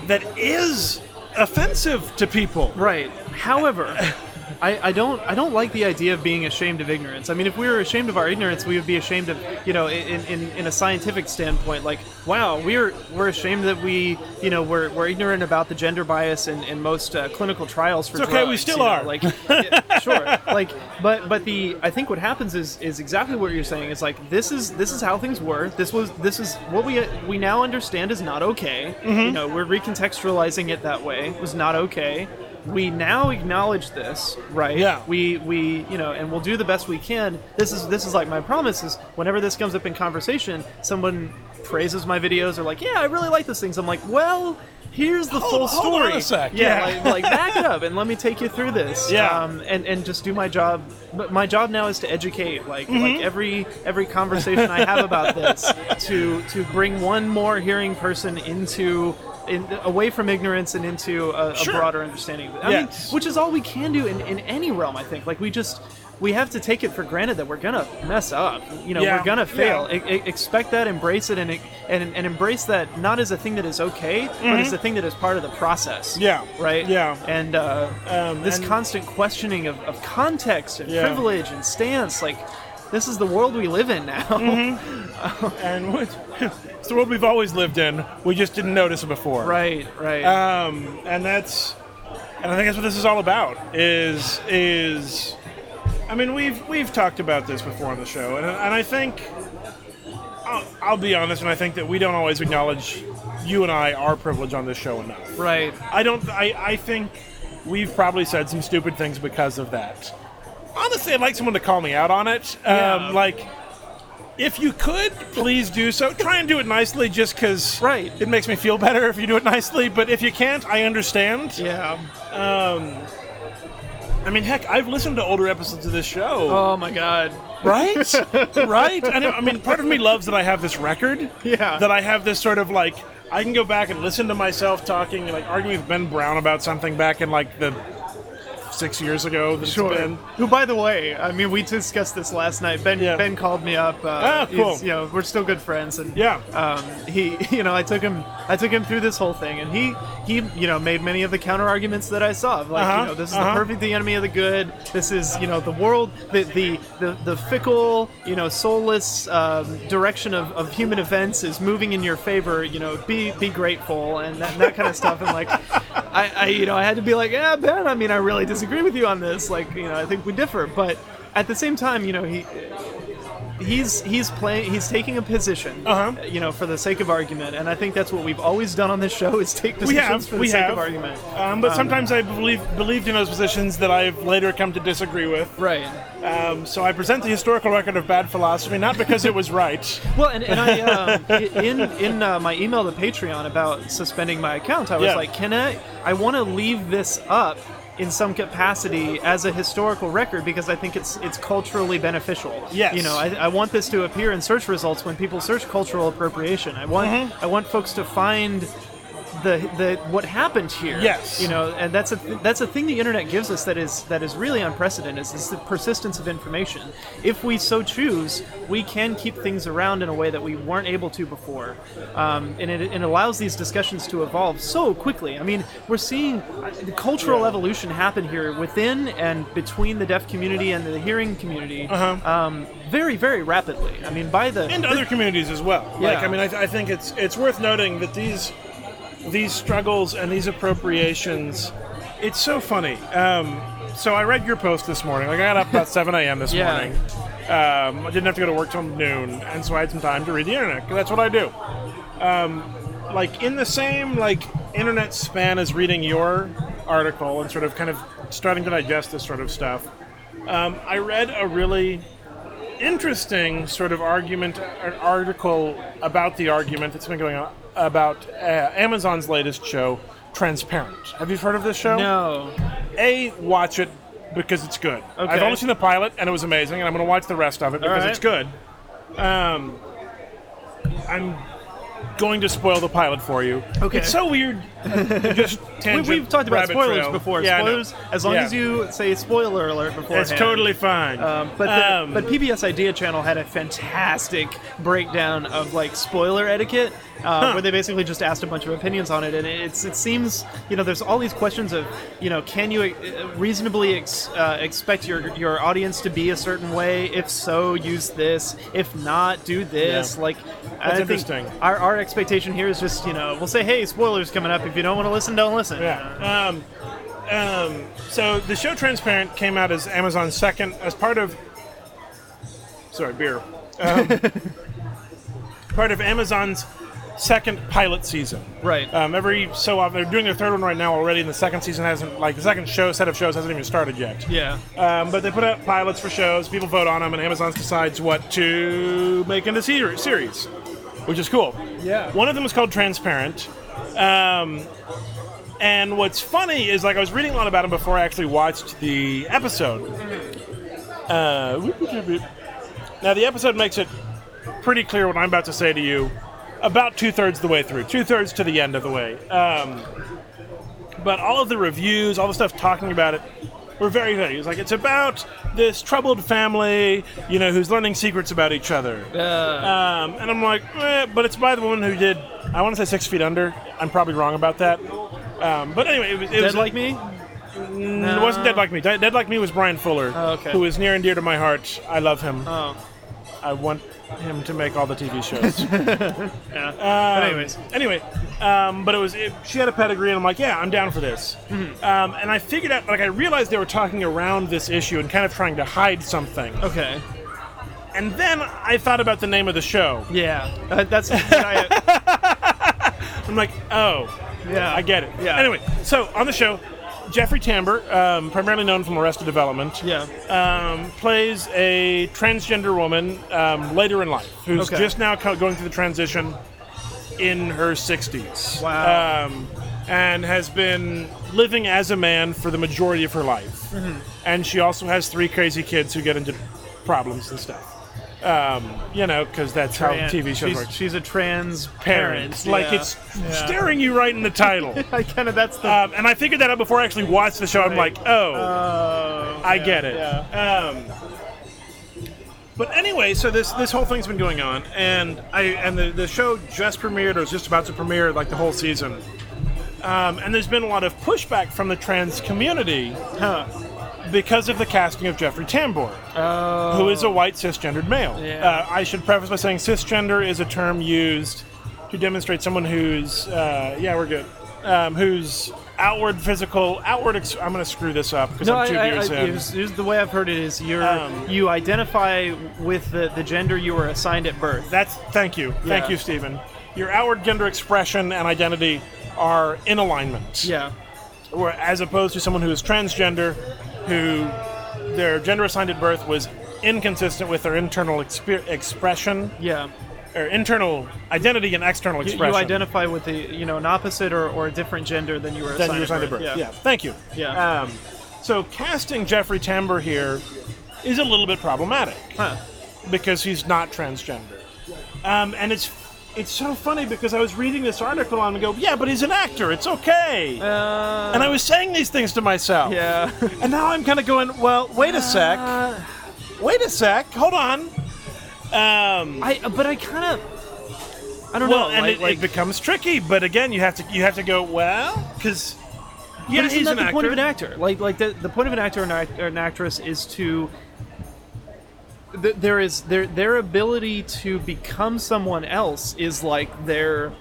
that is offensive to people. Right. However, (laughs) I, I don't I don't like the idea of being ashamed of ignorance. I mean, if we were ashamed of our ignorance, we would be ashamed of you know in, in, in a scientific standpoint, like wow, we're we're ashamed that we you know we're, we're ignorant about the gender bias in, in most uh, clinical trials for It's okay, we still you know, are. Like yeah, sure, like but but the I think what happens is is exactly what you're saying. It's like this is this is how things were. This was this is what we we now understand is not okay. Mm-hmm. You know, we're recontextualizing it that way. It was not okay we now acknowledge this, right? Yeah. We we you know, and we'll do the best we can. This is this is like my promise is whenever this comes up in conversation, someone praises my videos or like, yeah, I really like those things. I'm like, well, here's the Hold- full hold story. on a sec. Yeah, Yeah. Like, like back it up and let me take you through this. Yeah. Um, and and just do my job. But my job now is to educate. Like Mm-hmm. like every every conversation I have about this (laughs) to to bring one more hearing person into. In, away from ignorance and into a, a Sure. broader understanding. I Yes. mean, which is all we can do in, in any realm. I think. Like we just we have to take it for granted that we're gonna mess up. You know, Yeah. we're gonna fail. Yeah. E- expect that, embrace it, and, and and embrace that not as a thing that is okay, but as a thing that is part of the process. Mm-hmm. Yeah. Right. Yeah. And uh, Um, this and- constant questioning of, of context and Yeah. privilege and stance, like this is the world we live in now. Mm-hmm. and what- (laughs) it's the world we've always lived in. We just didn't notice it before. right. Right. Um, and that's, and I think that's what this is all about. Is is, I mean, we've we've talked about this before on the show, and and I think, I'll, I'll be honest, and I think that we don't always acknowledge you and I our privilege on this show enough. right. I don't. I I think we've probably said some stupid things because of that. Honestly, I'd like someone to call me out on it. Yeah. Um, like. If you could, please do so. Try and do it nicely, just because Right. it makes me feel better if you do it nicely. But if you can't, I understand. Yeah. Um, I mean, heck, I've listened to older episodes of this show. Oh my God. Right? (laughs) right? And I mean, part of me loves that I have this record. Yeah. That I have this sort of like, I can go back and listen to myself talking, like arguing with Ben Brown about something back in like the six years ago. That Sure. Who, by the way, I mean, we discussed this last night. Ben Yeah. Ben called me up. Uh, Ah, cool. You know, we're still good friends, and Yeah. um, he, (laughs) you know, I took him, I took him through this whole thing, and he, he, you know, made many of the counter arguments that I saw. Like, Uh-huh, you know, this is uh-huh. the perfect the enemy of the good. This is, you know, the world, the the the, the fickle, you know, soulless um, direction of, of human events is moving in your favor. You know, be be grateful and that, that kind of stuff. And like, (laughs) I, I, you know, I had to be like, yeah, Ben. I mean, I really disagree with you on this. Like, you know, I think we differ, but at the same time, you know, he he's he's playing he's taking a position Uh-huh. you know for the sake of argument and i think that's what we've always done on this show is take We positions have, for the we sake have. of argument Um, but sometimes I believe believed in those positions that I've later come to disagree with. right Um, so I present the historical record of bad philosophy, not because it was right. (laughs) well and, and i (laughs) um, i- in in uh, my email to patreon about suspending my account i was Yeah. like can i i want to leave this up in some capacity as a historical record because I think it's it's culturally beneficial. Yes. You know, I, I want this to appear in search results when people search cultural appropriation. I want Mm-hmm. I want folks to find the the what happened here. Yes. You know, and that's a that's a thing the internet gives us that is that is really unprecedented. Is, is the persistence of information. If we so choose, we can keep things around in a way that we weren't able to before, um, and it, it allows these discussions to evolve so quickly. I mean, we're seeing the cultural evolution happen here within and between the deaf community and the hearing community, um, very very rapidly. I mean, by the and other communities as well. Like, Yeah. I mean, I, I think it's it's worth noting that these these struggles and these appropriations, it's so funny. Um, so I read your post this morning. Like I got up about (laughs) 7 a.m. this Yeah. morning. Um, I didn't have to go to work till noon, and so I had some time to read the internet. 'cause that's what I do. Um, like in the same like internet span as reading your article and sort of kind of starting to digest this sort of stuff. Um, I read a really interesting sort of argument, an article about the argument that's been going on about uh, Amazon's latest show, Transparent. Have you heard of this show? no. A, watch it because it's good. Okay. I've only seen the pilot and it was amazing, and I'm going to watch the rest of it because right. it's good. Um, I'm going to spoil the pilot for you. Okay. It's so weird. (laughs) Just We, we've talked about spoilers trail. before. Yeah, spoilers, as long Yeah. as you say spoiler alert before. It's totally fine. Um, but the, Um, but PBS Idea Channel had a fantastic breakdown of like spoiler etiquette, uh, where they basically just asked a bunch of opinions on it, and it's it seems you know there's all these questions of you know can you uh, reasonably ex, uh, expect your your audience to be a certain way? If so, use this. If not, do this. Yeah. Like I That's think interesting. Our our expectation here is just you know we'll say hey spoilers coming up. If you don't want to listen, don't listen. Yeah. Um, um, so the show Transparent came out as Amazon's second, as part of. Sorry, beer. Um, (laughs) part of Amazon's second pilot season. Right. Um, every so often, they're doing their third one right now already, and the second season hasn't, like, the second show set of shows hasn't even started yet. yeah. Um, but they put out pilots for shows, people vote on them, and Amazon decides what to make into ser- series, which is cool. Yeah. One of them is called Transparent. Um, and what's funny is like I was reading a lot about him before I actually watched the episode. Uh, now the episode makes it pretty clear what I'm about to say to you about two thirds the way through, two thirds to the end of the way. Um, but all of the reviews, all the stuff talking about it, were very good. It's like it's about this troubled family, you know, who's learning secrets about each other. Um, and I'm like, eh, but it's by the woman who did, I want to say Six Feet Under. I'm probably wrong about that. Um, but anyway, it was, it Dead was like me. It wasn't Dead Like Me. Dead, Dead Like Me was Bryan Fuller, Oh, okay. who is near and dear to my heart. I love him. Oh, I want him to make all the TV shows. (laughs) yeah. Um, but anyways, anyway, um, but it was it, she had a pedigree, and I'm like, yeah, I'm down for this. Mm-hmm. Um, and I figured out, like, I realized they were talking around this issue and kind of trying to hide something. okay. And then I thought about the name of the show. Yeah, uh, that's. I, (laughs) I'm like, oh, yeah, I get it. Yeah. Anyway, so on the show, Jeffrey Tambor, um, primarily known from Arrested Development, Yeah. um, plays a transgender woman um, later in life who's Okay. just now co- going through the transition in her 60s. Wow. Um, and has been living as a man for the majority of her life. Mm-hmm. And she also has three crazy kids who get into problems and stuff. Um, you know, because that's how TV shows she's, work. She's a trans Parents, parent. like yeah. it's Yeah. staring you right in the title. (laughs) I kind of that's the. Um, and I figured that out before I actually watched the show. I'm like, oh, Oh, I yeah, get it. Um, but anyway, so this this whole thing's been going on, and I and the, the show just premiered or was just about to premiere like the whole season. Um, and there's been a lot of pushback from the trans community Huh. Because of the casting of Jeffrey Tambor, who is a white cisgendered male. Yeah. Uh, I should preface by saying cisgender is a term used to demonstrate someone who's uh, yeah we're good um, whose outward physical outward ex- I'm going to screw this up because No, I'm two I, I, years I, in. here's, here's the way I've heard it is you're Um, you identify with the, the gender you were assigned at birth. That's thank you, thank you, Stephen. Your outward gender expression and identity are in alignment. Yeah. Where, as opposed to someone who is transgender, who their gender assigned at birth was inconsistent with their internal expression Yeah. or internal identity and external You, expression. you identify with the you know an opposite or, or a different gender than you were assigned, you were assigned at birth. Yeah. thank you. Yeah. Um, so casting Jeffrey Tambor here is a little bit problematic. Huh. because he's not transgender. Um, and it's it's so funny because I was reading this article and I go, yeah, but he's an actor. It's okay. Uh, and I was saying these things to myself. yeah. And now I'm kind of going, well, wait a sec. Uh, Wait a sec. Hold on. Um, I but I kind of I don't well, know. and like, it, like, it becomes tricky. But again, you have to you have to go well because yeah, isn't he's that an the actor. point of an actor? Like like the, the point of an actor or an, act, or an actress is to th- there is their their ability to become someone else is like their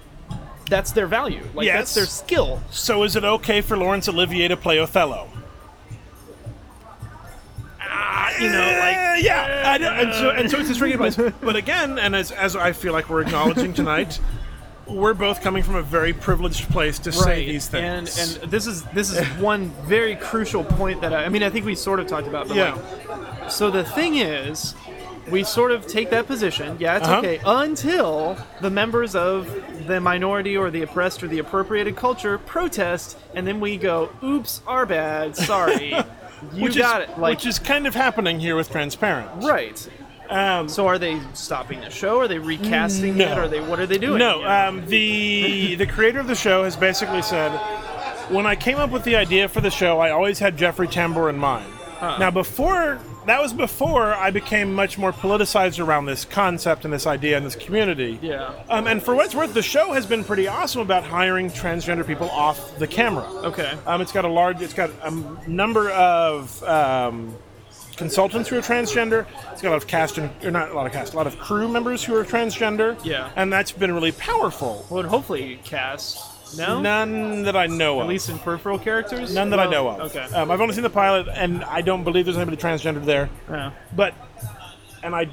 that's their value. Like Yes. that's their skill. So is it okay for Laurence Olivier to play Othello? Ah, you know, like yeah, I know, and so and so it's this tricky place. But again, and as as I feel like we're acknowledging tonight, (laughs) we're both coming from a very privileged place to say these And things. and this is this is (laughs) one very crucial point that I, I mean I think we sort of talked about. But yeah, like, so the thing is, we sort of take that position. Yeah, it's Uh-huh. okay until the members of the minority or the oppressed or the appropriated culture protest, and then we go, "Oops, our bad. Sorry, (laughs) you which got is, it." Like which is kind of happening here with Transparent. right. Um, So are they stopping the show? Are they recasting No. it? Are they? What are they doing? No, um, the the creator of the show has basically said, when I came up with the idea for the show, I always had Jeffrey Tambor in mind. Now, before that was before I became much more politicized around this concept and this idea and this community. Yeah. Um, and for what's worth, the show has been pretty awesome about hiring transgender people off the camera. Okay. Um, it's got a large, it's got a number of um, consultants who are transgender. It's got a lot of cast and, or not a lot of cast, a lot of crew members who are transgender. Yeah. and that's been really powerful. Well, and hopefully cast. No. None that I know of. At least in peripheral characters. None that I know of. Okay. Um, I've only seen the pilot, and I don't believe there's anybody transgendered there. Yeah. But, and I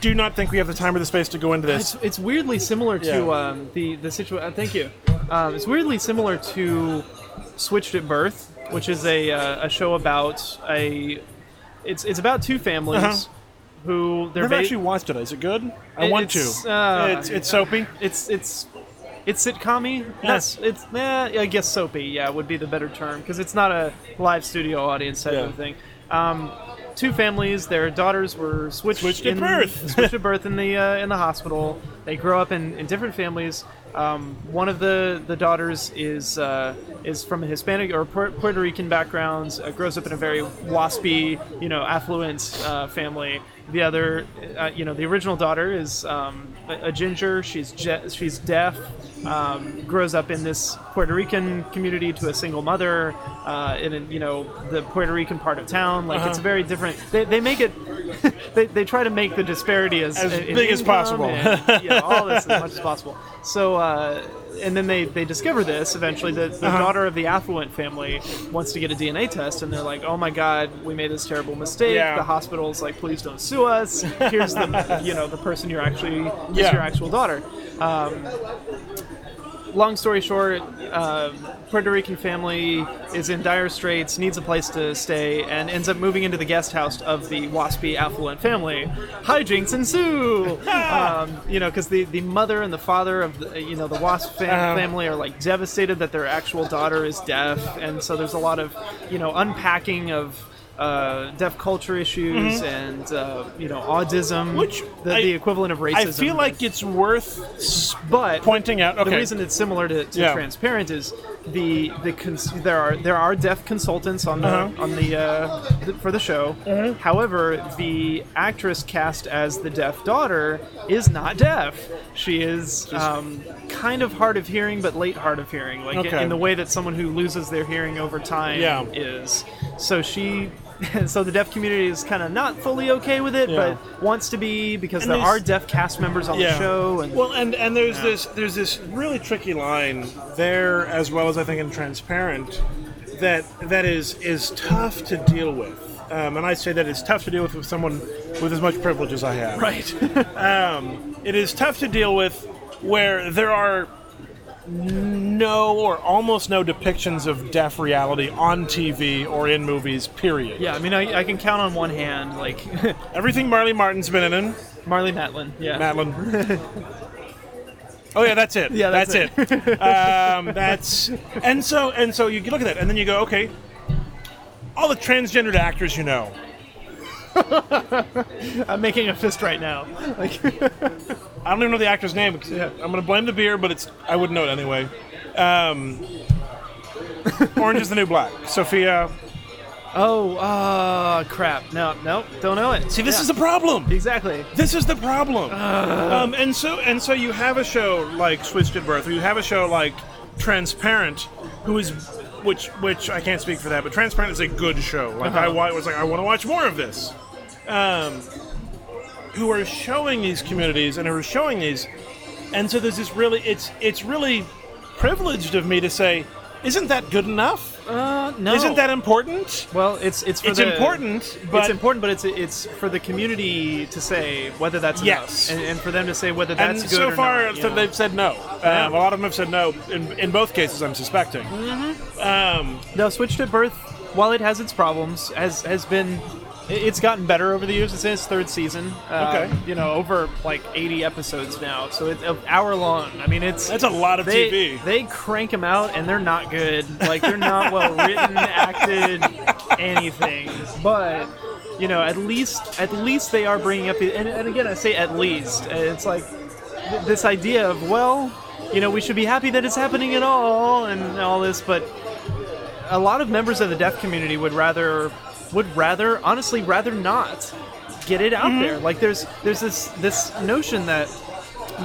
do not think we have the time or the space to go into this. It's, it's weirdly similar to Yeah. um, the the situation. Uh, thank you. Um, it's weirdly similar to Switched at Birth, which is a uh, a show about a. It's it's about two families Uh-huh. who they're I've never ba- actually watched it. Is it good? I It- want it's, to. uh, it's it's soapy. it's it's it's sitcom yes it's eh, I guess soapy. Yeah, would be the better term because it's not a live studio audience type Yeah. of thing. Um, two families, their daughters were switched, Switched at birth. (laughs) switched at (laughs) birth in the uh, in the hospital. They grow up in, in different families. Um, one of the, the daughters is uh, is from a Hispanic or Puerto Rican background. Uh, grows up in a very waspy, you know, affluent uh, family. The other, uh, you know, the original daughter is um, a, a ginger. She's je- she's deaf. Um, grows up in this Puerto Rican community to a single mother uh, in a, you know the Puerto Rican part of town. Like it's very different. They, they make it. (laughs) they, they try to make the disparity as As big as possible. and, you know, all this as much as possible. So, uh, and then they, they discover this eventually. The, the Uh-huh. daughter of the affluent family wants to get a DNA test, and they're like, "Oh my God, we made this terrible mistake." Yeah. The hospital's like, "Please don't sue us. Here's the you know the person you're actually is Yeah. your actual daughter." Um, long story short, uh, Puerto Rican family is in dire straits, needs a place to stay, and ends up moving into the guest house of the waspy affluent family. Hijinks ensue. (laughs) um, you know, because the, the mother and the father of the you know the wasp fam- Uh-huh. family are like devastated that their actual daughter is deaf, and so there's a lot of you know unpacking of. Uh, deaf culture issues and uh, you know audism, Mm-hmm. Which the, I- the equivalent of racism. I feel like it's worth but pointing out. Okay, the reason it's similar to, to Yeah. transparent is the the cons- there are there are deaf consultants on the Uh-huh. on the, uh, th- for the show. However, the actress cast as the deaf daughter is not deaf. She is um, kind of hard of hearing, but late hard of hearing, like Okay. in the way that someone who loses their hearing over time Yeah. is. So she. (laughs) So the deaf community is kind of not fully okay with it, Yeah. but wants to be because And there are deaf cast members on the show. And well, and and there's this there's this really tricky line there as well as I think in transparent that that is is tough to deal with. Um, and I say that it's tough to deal with with someone with as much privilege as I have. right. (laughs) Um, it is tough to deal with where there are no or almost no depictions of deaf reality on TV or in movies. Period. Yeah, I mean, I, I can count on one hand, like (laughs) Everything Marlee Martin's been in. Marlee Matlin. Yeah. Matlin. Oh yeah, that's it. Yeah, that's it. (laughs) um, that's and so and so you look at that and then you go, okay, all the transgendered actors you know. (laughs) I'm making a fist right now. Like, (laughs) I don't even know the actor's name. Because I'm going to blame the beer, but it's I wouldn't know it anyway. Um, (laughs) Orange is the New Black. Sophia. oh, uh, crap. No, no, don't know it. See, this Yeah. is the problem. exactly. This is the problem. Um, and so and so you have a show like Switched at Birth, or you have a show like Transparent, who is which which I can't speak for that, but Transparent is a good show. Like I was like I want to watch more of this. Um, who are showing these communities and who are showing these, and so there's this really it's it's really privileged of me to say, isn't that good enough? Uh, no. Isn't that important? Well, it's it's for It's the- important, but it's important, but it's it's for the community to say whether that's Yes. enough, and, and for them to say whether that's and good so or far not, so they've said no. Um, a lot of them have said no. In, in both cases, I'm suspecting. Mm-hmm. Um, No, Switched at Birth, while it has its problems, has has been it's gotten better over the years. It's in its third season. Um, Okay. You know, over like 80 episodes now, so it's an hour long. I mean, it's that's a lot of they, TV. They crank them out, and they're not good. Like they're not well written, (laughs) acted, anything. But you know, at least at least they are bringing up. the- And, and again, I say at least. It's like th- this idea of well, you know, we should be happy that it's happening at all, and all this, but a lot of members of the deaf community would rather would rather honestly rather not get it out mm-hmm. there. Like there's there's this this notion that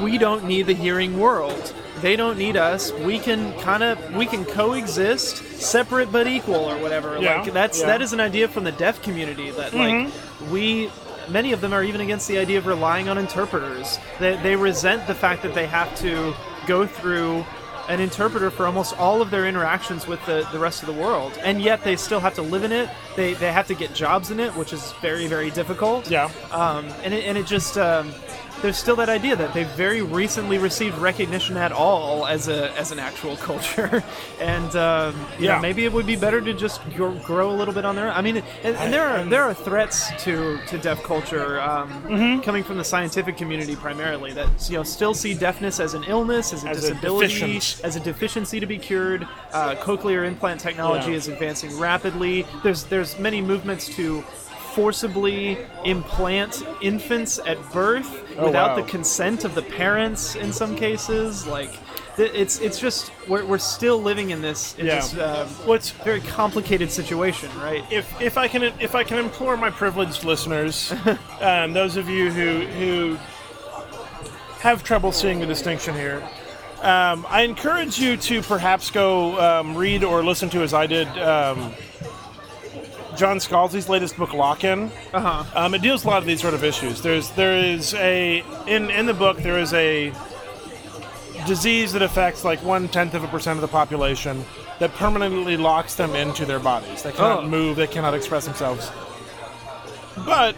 we don't need the hearing world. They don't need us. We can kind of we can coexist separate but equal or whatever. Yeah, like that's yeah. that is an idea from the deaf community that like mm-hmm. we many of them are even against the idea of relying on interpreters. They, they resent the fact that they have to go through an interpreter for almost all of their interactions with the, the rest of the world, and yet they still have to live in it. They, they have to get jobs in it, which is very very difficult. Yeah. Um, and it, and it just um, there's still that idea that they very recently received recognition at all as a as an actual culture, (laughs) and um, Yeah. know, maybe it would be better to just grow, grow a little bit on their. own. I mean, and, and there are there are threats to to deaf culture um, Mm-hmm. coming from the scientific community primarily that you know still see deafness as an illness, as a As disability, deficiency. as a deficiency to be cured. Uh, cochlear implant technology Yeah. is advancing rapidly. There's there's many movements to forcibly implant infants at birth Oh, without wow. the consent of the parents in some cases. Like it's it's just we're, we're still living in this in Yeah. this um, What's very complicated situation, right? if if I can if I can implore my privileged listeners, (laughs) um, those of you who who have trouble seeing the distinction here, um, I encourage you to perhaps go um, read or listen to, as I did, um, John Scalzi's latest book, Lock-In. Uh huh. Um, it deals a lot of these sort of issues. There's there is a in in the book there is a disease that affects like one tenth of a percent of the population that permanently locks them into their bodies. They cannot Oh. move. They cannot express themselves. But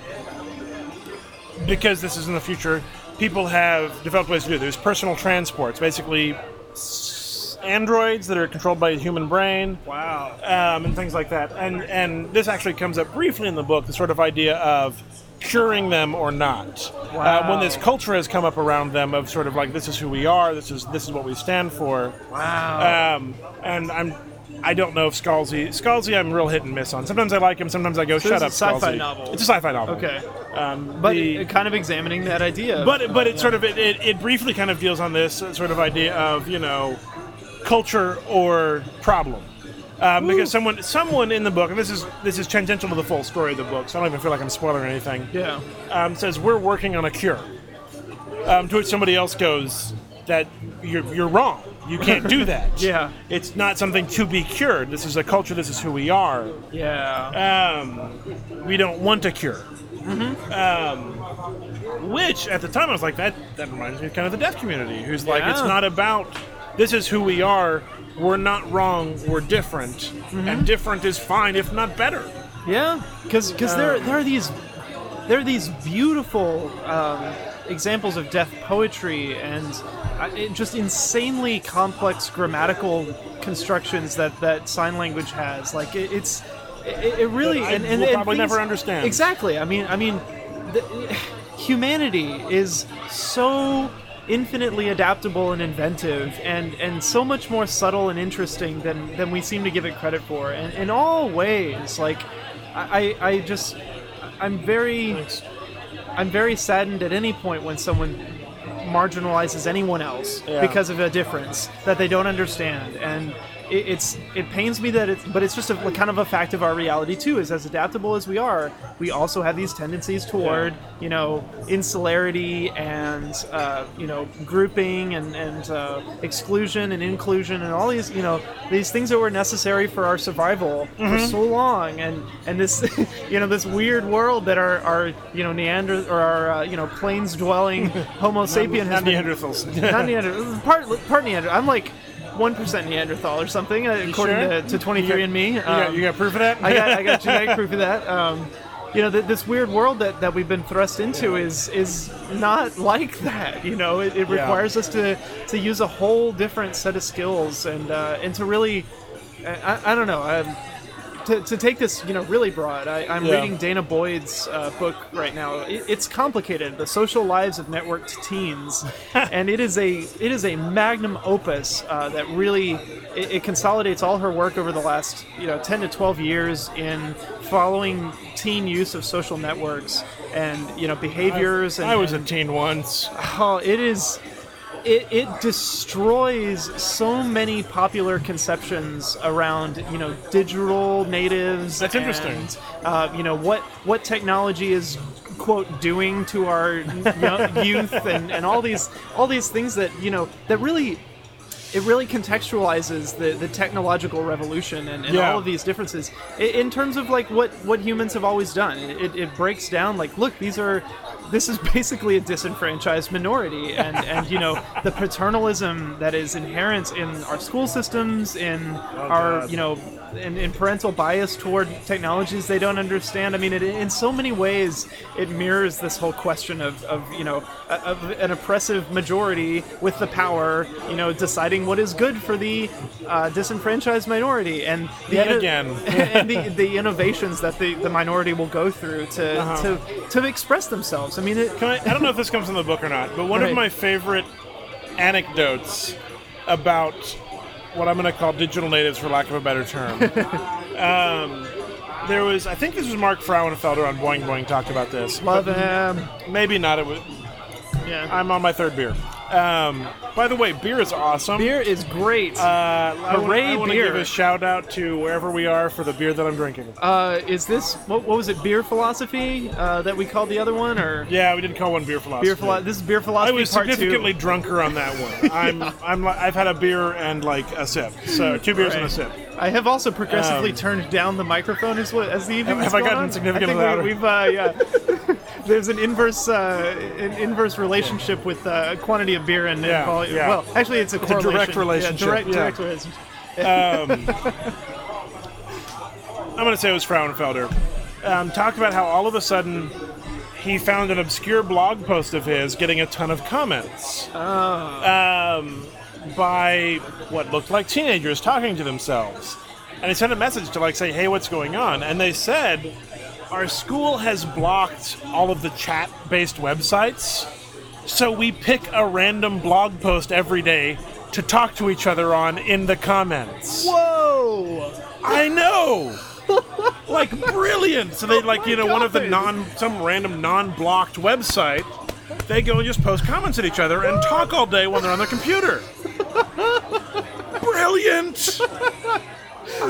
because this is in the future, people have developed ways to do. it. There's personal transports, basically androids that are controlled by a human brain Wow. um, and things like that. And and this actually comes up briefly in the book, the sort of idea of curing them or not. Uh, when this culture has come up around them of sort of like this is who we are, this is this is what we stand for. Wow. Um, and I'm. I don't know if Scalzi. Scalzi, I'm real hit and miss on. Sometimes I like him. Sometimes I go, So "Shut up, sci-fi Scalzi." novel. It's a sci-fi novel. okay. Um, But the- it- kind of examining that idea. but but it sort of it, it, it briefly kind of deals on this uh, sort of idea of you know culture or problem. Um, because someone someone in the book and this is this is tangential to the full story of the book so I don't even feel like I'm spoiling anything yeah. um, says we're working on a cure. Um, to which somebody else goes that you're, you're wrong. You can't do (laughs) that. Yeah. it's not something to be cured. This is a culture. This is who we are. Yeah. um, we don't want a cure. Um, which at the time I was like, that that reminds me of kind of the deaf community, who's like, it's not about this is who we are. We're not wrong. We're different, and different is fine, if not better. Yeah, because because there there are these there are these beautiful um, examples of deaf poetry and uh, just insanely complex grammatical constructions that that sign language has. Like it, it's it, it really I and, and, will and probably things- never understand. Exactly. I mean, I mean, the, (sighs) humanity is so infinitely adaptable and inventive and and so much more subtle and interesting than than we seem to give it credit for. And in all ways like i i just i'm very i'm very saddened at any point when someone marginalizes anyone else Yeah. because of a difference that they don't understand. And it, it's it pains me that it's but it's just a kind of a fact of our reality too is as adaptable as we are we also have these tendencies toward you know insularity and uh, you know grouping and and uh, exclusion and inclusion and all these you know these things that were necessary for our survival for so long and and this (laughs) you know this weird world that our our you know Neander or our uh, you know plains dwelling Homo (laughs) sapien has Not been Neanderthals. (laughs) not Neanderthal. Part part Neanderthal. I'm like one percent Neanderthal or something, uh, according sure? to, to 23andMe. you, got, you got proof of that? I got I got (laughs) genetic proof of that. Um, you know, th- this weird world that, that we've been thrust into is is not like that. You know, it, it Yeah. requires us to to use a whole different set of skills and uh, and to really, I, I don't know. Um, to, to take this, you know, really broad, I, I'm Yeah. reading danah boyd's uh, book right now. It, it's complicated, the social lives of networked teens, (laughs) and it is a it is a magnum opus uh, that really it, it consolidates all her work over the last you know 10 to 12 years in following teen use of social networks and you know behaviors. and, I was a teen once. Oh, it is. It, it destroys so many popular conceptions around you know digital natives. That's interesting. and, uh, you know what what technology is quote doing to our young, (laughs) youth and, and all these all these things that you know that really it really contextualizes the, the technological revolution and, and Yeah. all of these differences in, in terms of like what, what humans have always done. It, it breaks down like, look, these are this is basically a disenfranchised minority, and and you know the paternalism that is inherent in our school systems, in oh, our God. you know in, in parental bias toward technologies they don't understand. I mean, it, in so many ways, it mirrors this whole question of, of you know of an oppressive majority with the power, you know, deciding what is good for the uh, disenfranchised minority, and the Yet again. (laughs) and the, the innovations that the, the minority will go through to, Uh-huh. to to express themselves. I mean, it, Can I, I don't know if this comes in the book or not, but one Right. of my favorite anecdotes about what I'm going to call digital natives, for lack of a better term. (laughs) um, there was, I think this was Mark Frauenfelder on Boing Boing talked about this. love but him. Maybe not. It was. Yeah. I'm on my third beer. Um, by the way, beer is awesome. Beer is great. Uh, I wanna- Hooray, I want to beer. give a shout out to wherever we are for the beer that I'm drinking. Uh, is this what, what was it? Beer philosophy uh, that we called the other one, or yeah, we didn't call one beer philosophy. beer philosophy? This is beer I philosophy was part significantly two. drunker on that one. (laughs) I'm, I'm, li- I've had a beer and like a sip, so two beers and a sip. I have also progressively Um, turned down the microphone as as the evening. Have has I gone gotten on. significantly I louder? think we, have uh, yeah. (laughs) There's an inverse, uh, an inverse relationship with uh, quantity of beer and, and Yeah, volume. yeah. Well, actually, it's a a direct relationship, Yeah, direct, yeah. direct relationship. Um, (laughs) I'm going to say it was Frauenfelder. Um, talk about how all of a sudden he found an obscure blog post of his getting a ton of comments um, by what looked like teenagers talking to themselves. And he sent a message to like say, "Hey, what's going on?" And they said, "Our school has blocked all of the chat-based websites, so we pick a random blog post every day to talk to each other on in the comments." Whoa! I know. (laughs) like brilliant. So they like you know one of the non some random non-blocked website. They go and just post comments at each other and talk all day when they're on their computer. (laughs) Brilliant.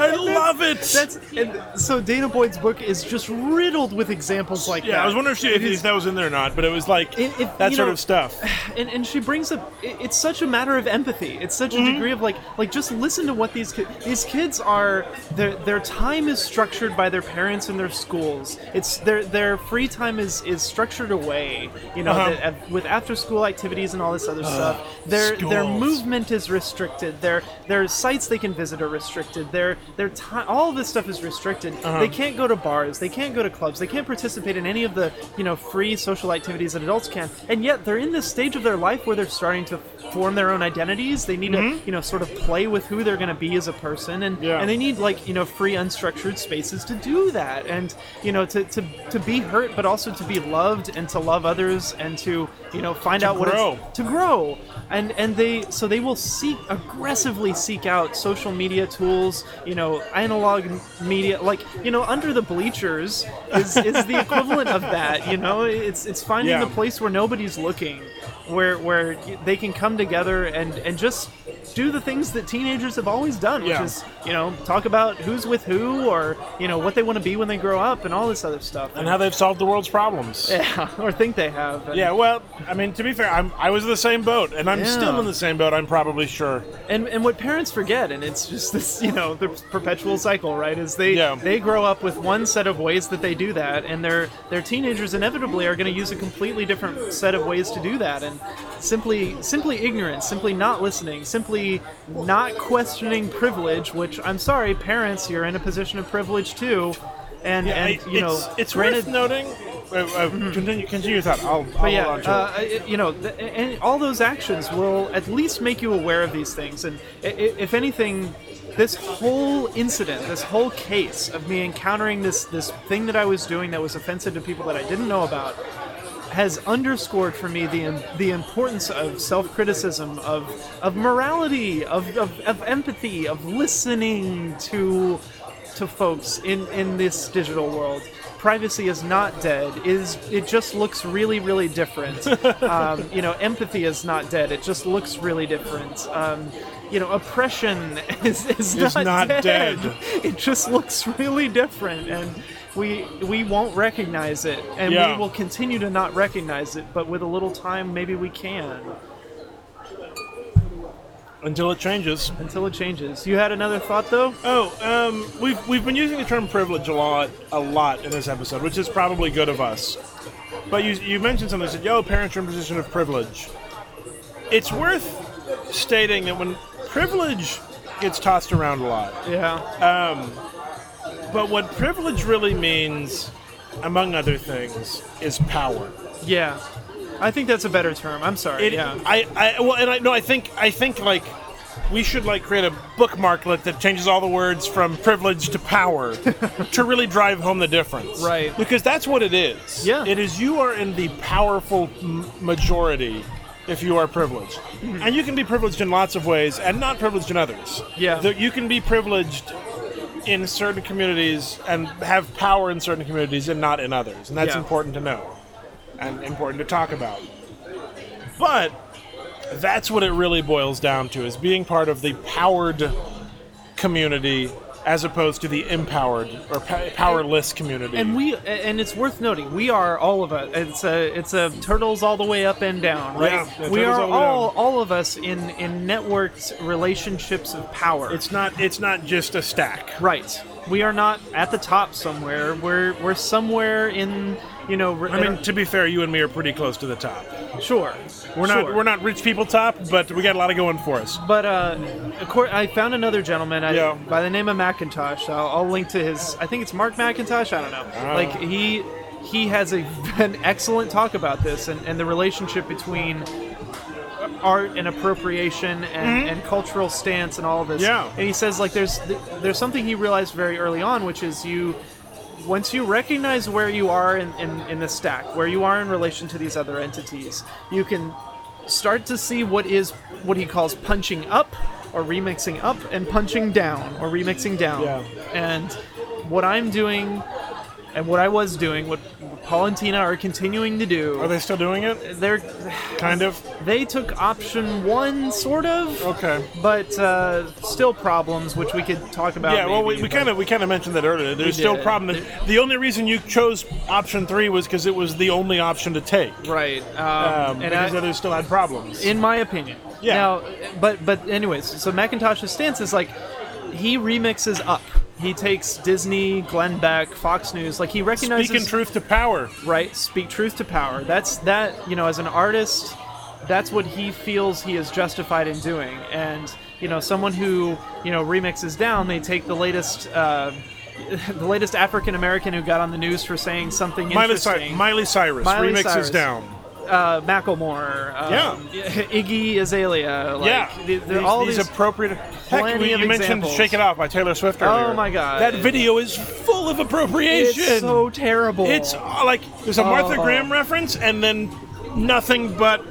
I love it. That's and so danah boyd's book is just riddled with examples like that. yeah, I was wondering if, she, if is- that was in there or not, but it was like It- it- that sort know- of stuff. (sighs) and, and she brings up it- it's such a matter of empathy it's such a Mm-hmm. degree of like like just listen to what these kids these kids are their their time is structured by their parents and their schools it's their their free time is is structured away you know Uh-huh. that- uh, with after school activities and all this other stuff their their movement is restricted their their sites they can visit are restricted their their time all of this stuff is restricted. Uh-huh. they can't go to bars. They can't go to clubs. They can't participate in any of the you know free social activities that adults can. And yet they're in this stage of their life where they're starting to form their own identities. They need to you know sort of play with who they're going to be as a person. And Yeah. and they need like you know free unstructured spaces to do that. And you know to to, to be hurt but also to be loved and to love others and to you know find out what grow. it's to grow and and they so they will seek aggressively seek out social media tools you know analog media like you know under the bleachers is, (laughs) is the equivalent of that you know it's it's finding Yeah. the place where nobody's looking where where they can come together and and just do the things that teenagers have always done which Yeah. is you know talk about who's with who or you know what they want to be when they grow up and all this other stuff And how they've solved the world's problems. (laughs) yeah or think they have And- Yeah, well, I mean, to be fair, I'm, I was in the same boat, and I'm Yeah. still in the same boat. I'm probably sure. and and what parents forget and it's just this you know the perpetual cycle right is they Yeah. they grow up with one set of ways that they do that and their their teenagers inevitably are going to use a completely different set of ways to do that and simply simply ignorance simply not listening simply not questioning privilege which i'm sorry parents you're in a position of privilege too and Yeah, and you know it's, it's granted worth noting. Uh, uh, Continue, continue your thought. I'll, I'll but yeah, hold on to it. uh, it- you know, th- and all those actions will at least make you aware of these things. And if anything, this whole incident, this whole case of me encountering this this thing that I was doing that was offensive to people that I didn't know about, has underscored for me the the importance of self criticism, of of morality, of, of of empathy, of listening to to folks in in this digital world. Privacy is not dead. Is it just looks really really different. (laughs) um, you know, empathy is not dead. It just looks really different. Um, you know, oppression (laughs) is, is not, not dead. dead. It just looks really different, and we we won't recognize it, and Yeah. we will continue to not recognize it. But with a little time, maybe we can. Until it changes. until it changes. You had another thought though? Oh, um, we've we've been using the term privilege a lot, a lot in this episode, which is probably good of us. But you you mentioned something. You said, "Yo, parents are in a position of privilege." It's worth stating that when privilege gets tossed around a lot, Yeah. But what privilege really means, among other things, is power. yeah. I think that's a better term. I'm sorry. It, yeah. I, I, well, and I no, I think, I think like we should like create a bookmarklet that changes all the words from privilege to power (laughs) to really drive home the difference. Right. Because that's what it is. Yeah. It is you are in the powerful m- majority if you are privileged, mm-hmm. and you can be privileged in lots of ways and not privileged in others. Yeah. You can be privileged in certain communities and have power in certain communities and not in others, and that's Yeah. important to know and important to talk about. But that's what it really boils down to is being part of the powered community as opposed to the empowered or pa- powerless community. and we and it's worth noting we are all of us it's a it's a turtles all the way up and down right? Yeah, yeah, we are all all, all of us in in networked relationships of power. It's not it's not just a stack. right. We are not at the top somewhere. We're we're somewhere in you know I mean, to be fair, you and me are pretty close to the top. sure We're not sure. we're not rich people top, but we got a lot of going for us. But uh, course, I found another gentleman I, Yeah. by the name of McIntosh. I'll, I'll link to his. I think it's Mark McIntosh. I don't know. Ah. Like he he has a, (laughs) an excellent talk about this and, and the relationship between art and appropriation and, and cultural stance and all of this. Mm-hmm. Yeah. And he says like there's there's something he realized very early on, which is you once you recognize where you are in, in, in the stack, where you are in relation to these other entities, you can start to see what is what he calls punching up or remixing up and punching down or remixing down. Yeah. And what I'm doing and what I was doing, what Paul and Tina are continuing to do, Are they still doing it? they're Kind of. they took option one sort of Okay. but uh, still problems which we could talk about Yeah, well, we, maybe, we but- kind of we kind of mentioned that earlier. There's still a did. problem. That the only reason you chose option three was because it was the only option to take, right um, um, and because I, others still had problems. in my opinion. Yeah. Now, but but anyways, so McIntosh's stance is like he remixes up. He takes Disney, Glenn Beck, Fox News. Like he recognizes Speaking truth to power. right. Speak truth to power. That's that. You know, as an artist, that's what he feels he is justified in doing. And you know, someone who you know remixes down, they take the latest. Uh, (laughs) the latest African American who got on the news for saying something Miley, Cy- interesting. Miley Cyrus Miley remixes Cyrus. down. Uh, Macklemore, um, (laughs) Iggy Azalea, like, yeah, the, the, these, all these, these. appropriate. Heck, plenty we, of you mentioned "Shake It Off" by Taylor Swift earlier. Oh my God. that video is full of appropriation. it's so terrible. It's uh, like there's a Martha Oh. Graham reference and then nothing but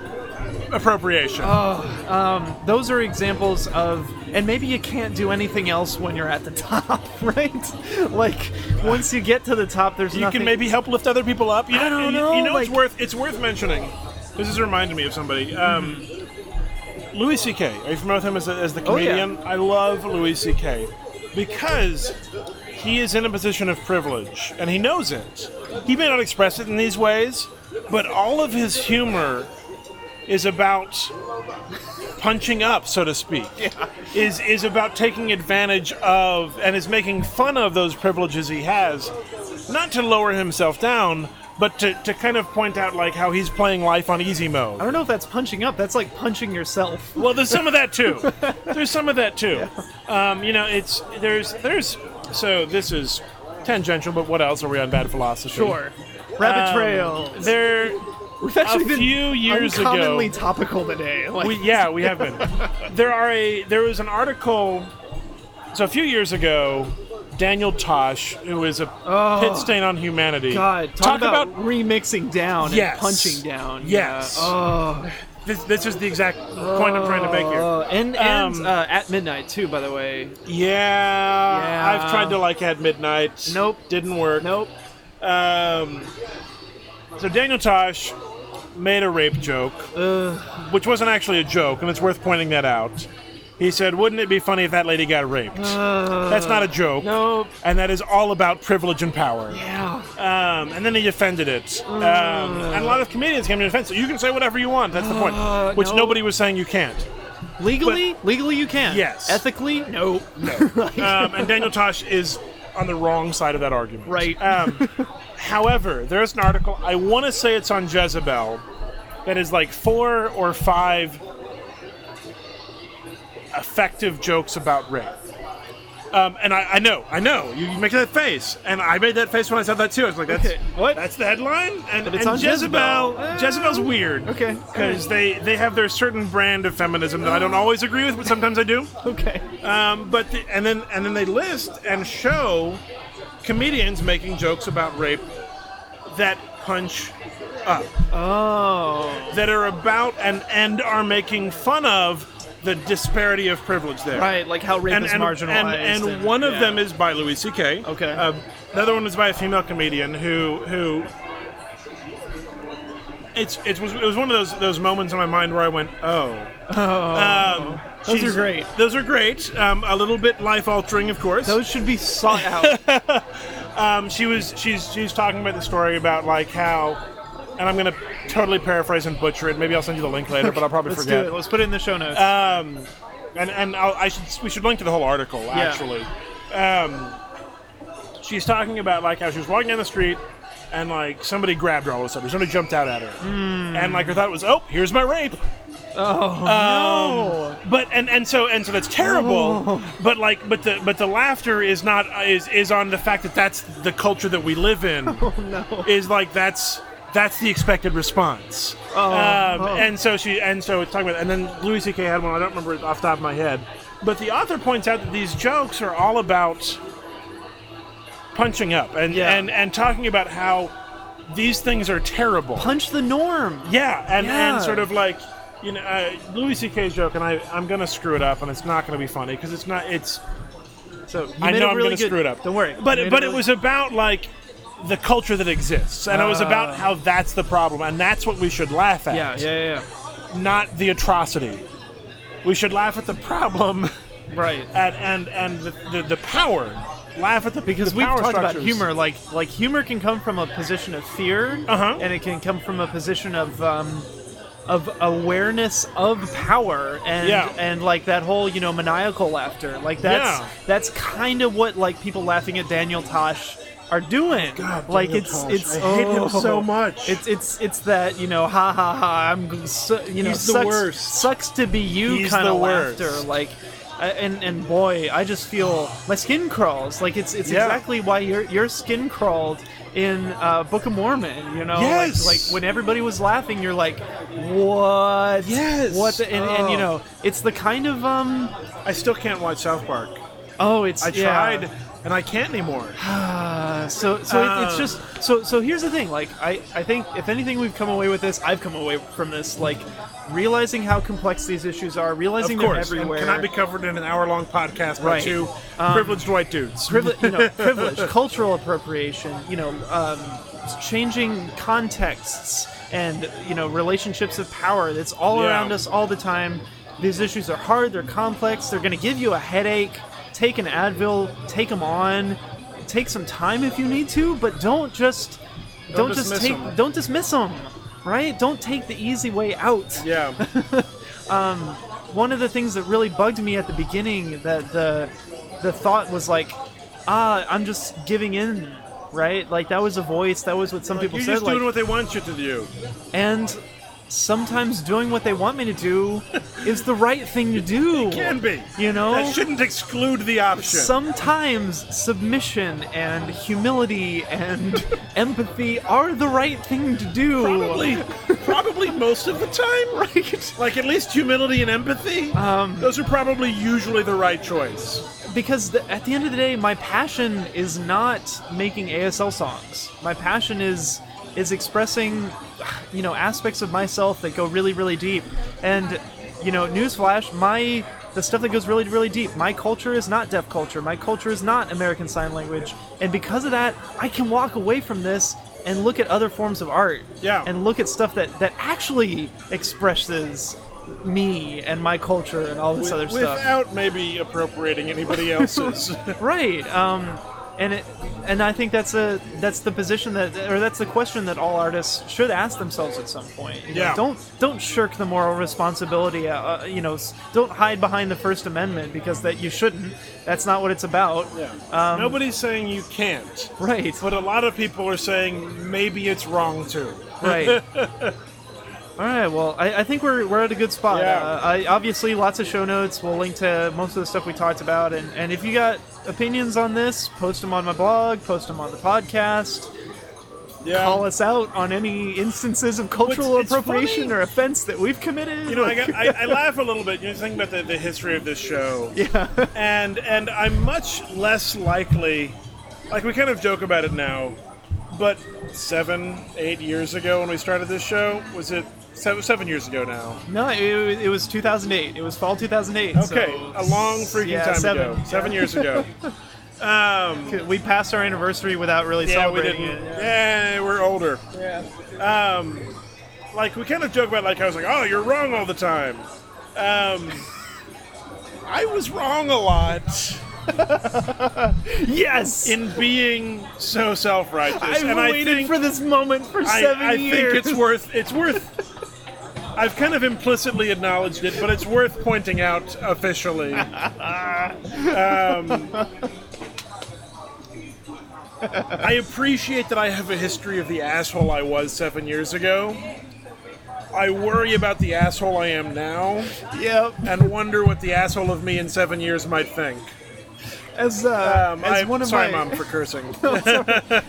appropriation. Oh, those are examples of, and maybe you can't do anything else when you're at the (laughs) top, right? Like once you get to the top, there's you nothing. can maybe help lift other people up. You know, I don't know, You know, it's worth it's worth mentioning. This is reminding me of somebody. Um, Louis C.K. Are you familiar with him as, a, as the Oh, yeah. comedian? I love Louis C.K. because he is in a position of privilege and he knows it. He may not express it in these ways, but all of his humor is about punching up, so to speak. Is is about taking advantage of and is making fun of those privileges he has, not to lower himself down, but to, to kind of point out like how he's playing life on easy mode. I don't know if that's punching up. That's like punching yourself. (laughs) Well, there's some of that too. (laughs) There's some of that too. Um, you know, it's there's there's so this is tangential, but what else are we on bad philosophy? Sure. Rabbit Um, trail. There, We've actually a been few years ago- uncommonly topical today. (laughs) Like, we, yeah, we have been. (laughs) There are a there was an article. So a few years ago, Daniel Tosh, who is a pit stain on humanity, Oh. God, talk, talk about, remixing down Yes. and punching down. Yes. Yeah. Oh. this, this is the exact point I'm trying to make here. Uh, and and Um, uh, at midnight too, by the way. Yeah, Yeah. I've tried to like at midnight. Nope. didn't work. Nope. Um, so Daniel Tosh made a rape joke, which wasn't actually a joke, and it's worth pointing that out. He said, "Wouldn't it be funny if that lady got raped?" That's not a joke. Nope. And that is all about privilege and power. Yeah. Um, and then he defended it. Um, and a lot of comedians came to defense. So you can say whatever you want. That's the point. Uh, Which no. nobody was saying you can't. Legally, legally you can. Yes. Ethically, no. (laughs) no. um, and Daniel Tosh is on the wrong side of that argument. Right. Um, (laughs) however, there's an article, I want to say it's on Jezebel, that is like four or five effective jokes about rape. Um, and I, I know, I know, you, you make that face, and I made that face when I said that too. I was like, "That's Okay, what? That's the headline." And, But it's and on Jezebel. Jezebel. Jezebel's weird. Okay, because they they have their certain brand of feminism that I don't always agree with, but sometimes I do. (laughs) Okay. Um, but the, and then and then they list and show comedians making jokes about rape that punch up, Oh. that are about and and are making fun of the disparity of privilege there. Right, like how rape And, is and, marginalized. and, and one of yeah. them is by Louis C.K. Okay. Uh, the other one was by a female comedian who who. It's it was it was one of those those moments in my mind where I went oh um, Those are great. those are great um, a little bit life altering of course Those should be sought out. (laughs) um, she was she's she's talking about the story about like how and I'm gonna totally paraphrase and butcher it maybe I'll send you the link later but I'll probably Let's forget do it. Let's put it in the show notes. um, and and I'll, I should we should link to the whole article actually. Um, she's talking about like how she was walking down the street and like somebody grabbed her all of a sudden. Somebody jumped out at her, and like her thought was, "Oh, here's my rape." oh Um, But and and so and so that's terrible. But like but the but the laughter is not is is on the fact that that's the culture that we live in. no. (laughs) no. Is like that's that's the expected response. Oh, um, oh. And so she and so it's talking about and then Louis C.K. had one I don't remember it off the top of my head, but the author points out that these jokes are all about punching up and Yeah. and and talking about how these things are terrible. Punch the norm. Yeah, and, Yeah. and sort of like you know uh, Louis C.K.'s joke, and I I'm gonna screw it up, and it's not gonna be funny because it's not. It's So I know I'm really gonna good, screw it up. Don't worry. but but it really- was about like the culture that exists, and it was about how that's the problem, and that's what we should laugh at. Yeah, yeah, yeah, not the atrocity. We should laugh at the problem. (laughs) Right. at and and the, the, the power. Laugh at the Because the we've talked about humor, like like humor can come from a position of fear, Uh-huh. and it can come from a position of um, of awareness of power, and Yeah. and like that whole you know maniacal laughter. Like that's Yeah. that's kind of what like people laughing at Daniel Tosh are doing. God, like it's Tosh. it's I hate him oh. so (laughs) much. It's it's it's that you know ha ha ha I'm so, you know He's the sucks, worst. sucks to be you kind of laughter like. And and boy, I just feel my skin crawls. Like it's it's Yeah. exactly why your your skin crawled in uh, Book of Mormon. You know, Yes. like, like when everybody was laughing, you're like, what? Yes. What? The, and, and you Oh. know, it's the kind of um. I still can't watch South Park. Oh, it's I yeah. tried, and I can't anymore. (sighs) So so it, it's Uh. just so so here's the thing like I, I think if anything we've come away with this i've come away from this like realizing how complex these issues are realizing Of course, they're everywhere and cannot be covered in an hour-long podcast by Right. two Um, privileged white dudes. privilege, you know, (laughs) privilege, cultural appropriation, you know, um, changing contexts and you know relationships of power. That's all Yeah. around us all the time. These issues are hard. They're complex. They're going to give you a headache. Take an Advil. Take them on. Take some time if you need to, but don't just don't, just take take 'em. don't dismiss them. Right? Don't take the easy way out yeah, (laughs) um, one of the things that really bugged me at the beginning that the the thought was like ah i'm just giving in right like that was a voice that was what some people you're said just like doing what they want you to do. and sometimes doing what they want me to do is the right thing to do (laughs) It Can be. you know That shouldn't exclude the option. sometimes submission and humility and (laughs) empathy are the right thing to do Probably, probably most of the time, (laughs) right? Like at least humility and empathy. Um, those are probably usually the right choice. because the, at the end of the day, my passion is not making ASL songs. My passion is is expressing, you know, aspects of myself that go really, really deep. And you know, newsflash, my the stuff that goes really, really deep. My culture is not deaf culture. My culture is not American Sign Language. And because of that, I can walk away from this and look at other forms of art. Yeah. And look at stuff that that actually expresses me and my culture and all this other stuff. Without maybe appropriating anybody (laughs) else's. Right. Um, and it, and I think that's a that's the position that or that's the question that all artists should ask themselves at some point. You know, Yeah. Don't don't shirk the moral responsibility. Uh, uh, you know, don't hide behind the First Amendment because that you shouldn't. That's not what it's about. Yeah. Nobody's saying you can't, Right. but a lot of people are saying maybe it's wrong too. Right. (laughs) All right. Well, I, I think we're, we're at a good spot. Yeah. Uh, I, obviously, lots of show notes. We'll link to most of the stuff we talked about. And, and if you got opinions on this, post them on my blog, post them on the podcast. Yeah. Call us out on any instances of cultural What's- it's appropriation funny. or offense that we've committed. You know, I, Like- got, I, I laugh a little bit. You know, think about the, the history of this show. yeah. (laughs) and and I'm much less likely. Like we kind of joke about it now, but seven, eight years ago when we started this show, was it seven, seven years ago now? No, it, it was 2008. It was fall 2008. Okay, so- a long freaking yeah, time seven. ago, seven Yeah. years ago. (laughs) Um, We passed our anniversary without really yeah, we celebrating didn't. it. Yeah, we're older. Yeah. Um, like we kind of joke about like I was like, oh, you're wrong all the time. Um, I was wrong a lot. (laughs) Yes. in being so self-righteous, I've and I think for this moment for I, seven I years. I think it's worth it's worth. I've kind of implicitly acknowledged it, but it's worth pointing out officially. (laughs) Um, I appreciate that I have a history of the asshole I was seven years ago. I worry about the asshole I am now, Yep. and wonder what the asshole of me in seven years might think. As uh, Um, as I, one of sorry, my mom, for cursing. (laughs)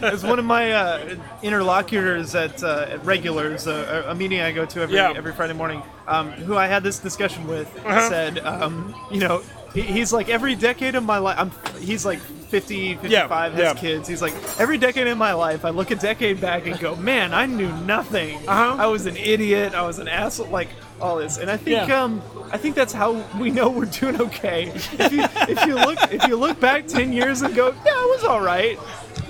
as one of my uh, interlocutors at, uh, at Regulars, uh, a meeting I go to every Yeah. every Friday morning, um, who I had this discussion with, Uh-huh. said, um, you know, he, he's like every decade of my life. I'm, he's like 50, 55, has yeah. kids. He's like every decade in my life. I look a decade back and go, man, I knew nothing. Uh-huh. I was an idiot. I was an asshole. Like all this, and I think Yeah. um, I think that's how we know we're doing okay. If you if you look if you look back ten years and go, yeah, it was all right.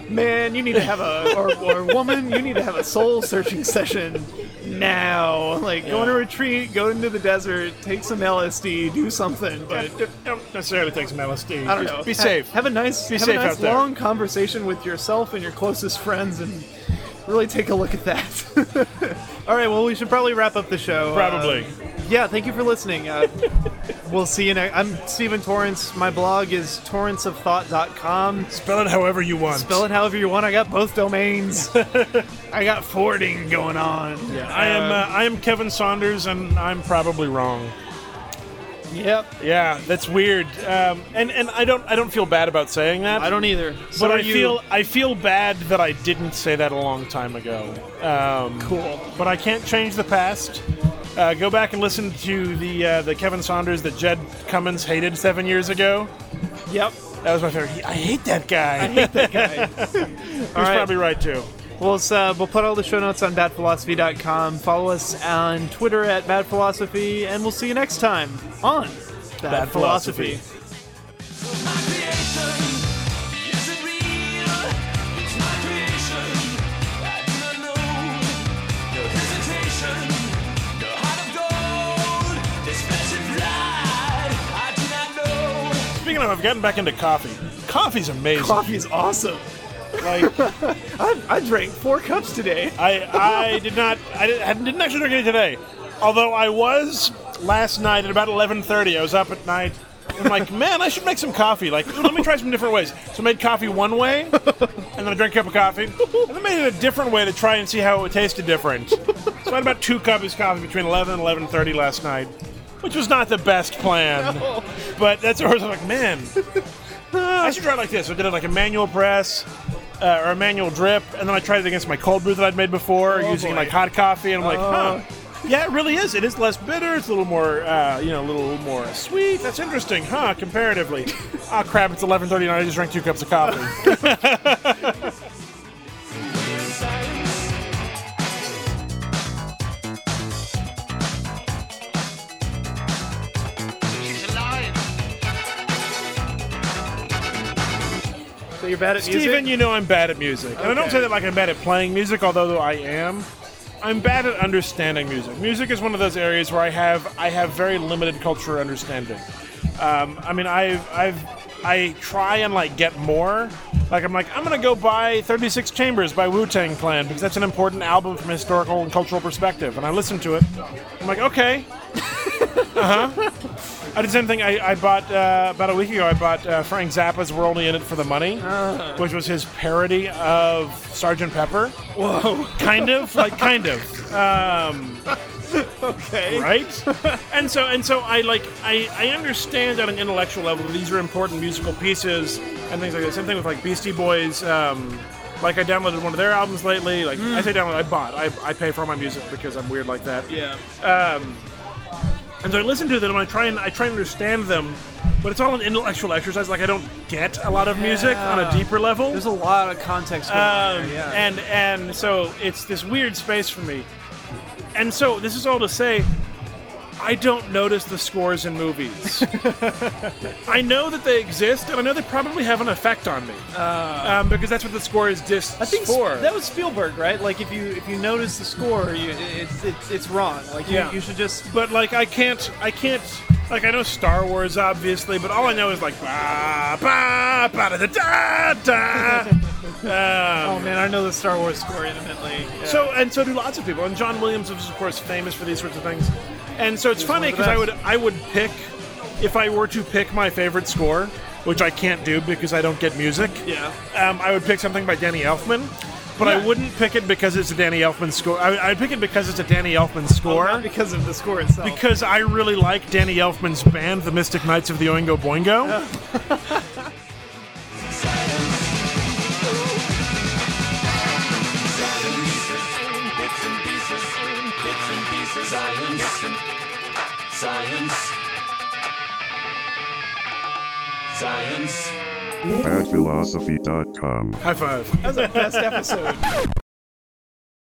Man, you need to have a or, or woman, you need to have a soul searching session now. Like go on a retreat, go into the desert, take some LSD, do something. But Don't necessarily take some LSD. I don't know. Be Ha- safe. Have a nice, Be have a nice out there. long conversation with yourself and your closest friends, and really take a look at that. (laughs) All right. Well, we should probably wrap up the show. Probably. Uh, yeah. Thank you for listening. Uh, (laughs) we'll see you next. I'm Stephen Torrance. My blog is torranceofthought.com. Spell it however you want. Spell it however you want. I got both domains. (laughs) I got forwarding going on. Yeah. I am. Uh, I am Kevin Saunders, and I'm probably wrong. Yep. Yeah, that's weird. Um, and and I don't. I don't feel bad about saying that. I don't either. So But I you. feel. I feel bad that I didn't say that a long time ago. Um, Cool. But I can't change the past. Uh, go back and listen to the uh, the Kevin Saunders that Jed Cummins hated seven years ago. Yep. That was my favorite. He- I hate that guy. I hate that guy. (laughs) He's right. probably right too. We'll, uh, we'll put all the show notes on badphilosophy.com. Follow us on Twitter at badphilosophy, and we'll see you next time on Bad, Bad Philosophy. Philosophy. My creation is it real? It's my creation. I do not know. No hesitation. No heart of gold. This flesh and blood. I do not know. Speaking of, I've gotten back into coffee. Coffee's amazing. Coffee is awesome. Like (laughs) I, I drank four cups today. I, I (laughs) did not, I didn't, I didn't actually drink any today. Although I was last night at about 11:30. I was up at night. I'm like, (laughs) man, I should make some coffee. Like, let me try some different ways. So I made coffee one way, and then I drank a cup of coffee, and then made it a different way to try and see how it tasted different. So I had about two cups of coffee between 11 and 11:30 last night, which was not the best plan. But that's what I was like, man, I should try it like this. So I did it like a manual press. Uh, or a manual drip, and then I tried it against my cold brew that I'd made before, using boy. like hot coffee, and I'm like, huh. Yeah, it really is. It is less bitter. It's a little more, uh, you know, a little more sweet. That's interesting, huh? Comparatively. (laughs) Ah, crap! It's 11:39. I just drank two cups of coffee. (laughs) So you're bad at music? Stephen, you know I'm bad at music, and I don't say that like I'm bad at playing music, although I am. I'm bad at understanding music. Music is one of those areas where I have I have very limited cultural understanding. Um, I mean, I've I've I try and like get more. Like I'm like I'm gonna go buy 36 Chambers by Wu Tang Clan because that's an important album from a historical and cultural perspective. And I listen to it. I'm like, okay. (laughs) I did the same thing. I, I bought uh, about a week ago. I bought uh, Frank Zappa's "We're Only in It for the Money," which was his parody of Sergeant Pepper. Whoa. Kind of, like kind of. Um, (laughs) Okay. right? (laughs) and so and so I like I, I understand at an intellectual level that these are important musical pieces and things like that. Same thing with like Beastie Boys. Um, like I downloaded one of their albums lately. Like I say download, I bought. I, I pay for all my music because I'm weird like that. Yeah. Um, and so I listen to them and I try and I try and understand them, but it's all an intellectual exercise. Like I don't get a lot of music on a deeper level. There's a lot of context Um, there, yeah. and and so it's this weird space for me. And so this is all to say, I don't notice the scores in movies. (laughs) I know that they exist, and I know they probably have an effect on me, um, because that's what the score is discs I think for. that was Spielberg, right? Like if you if you notice the score, you, it's it's it's wrong. Like you, Yeah. you should just but like I can't, I can't. Like I know Star Wars, obviously, but all I know is like ba ba ba da da da. (laughs) Oh Um, man, I know the Star Wars score intimately. Yeah. So and so do lots of people. And John Williams is of course famous for these sorts of things. And so it's funny one of the because I would I would pick if I were to pick my favorite score, which I can't do because I don't get music. yeah, Um, I would pick something by Danny Elfman. But I wouldn't pick it because it's a Danny Elfman score. I, I'd pick it because it's a Danny Elfman score. not because of the score itself. because I really like Danny Elfman's band, the Mystic Knights of the Oingo Boingo. (laughs) Science. Science. Science. Badphilosophy.com. High five. That's the best episode.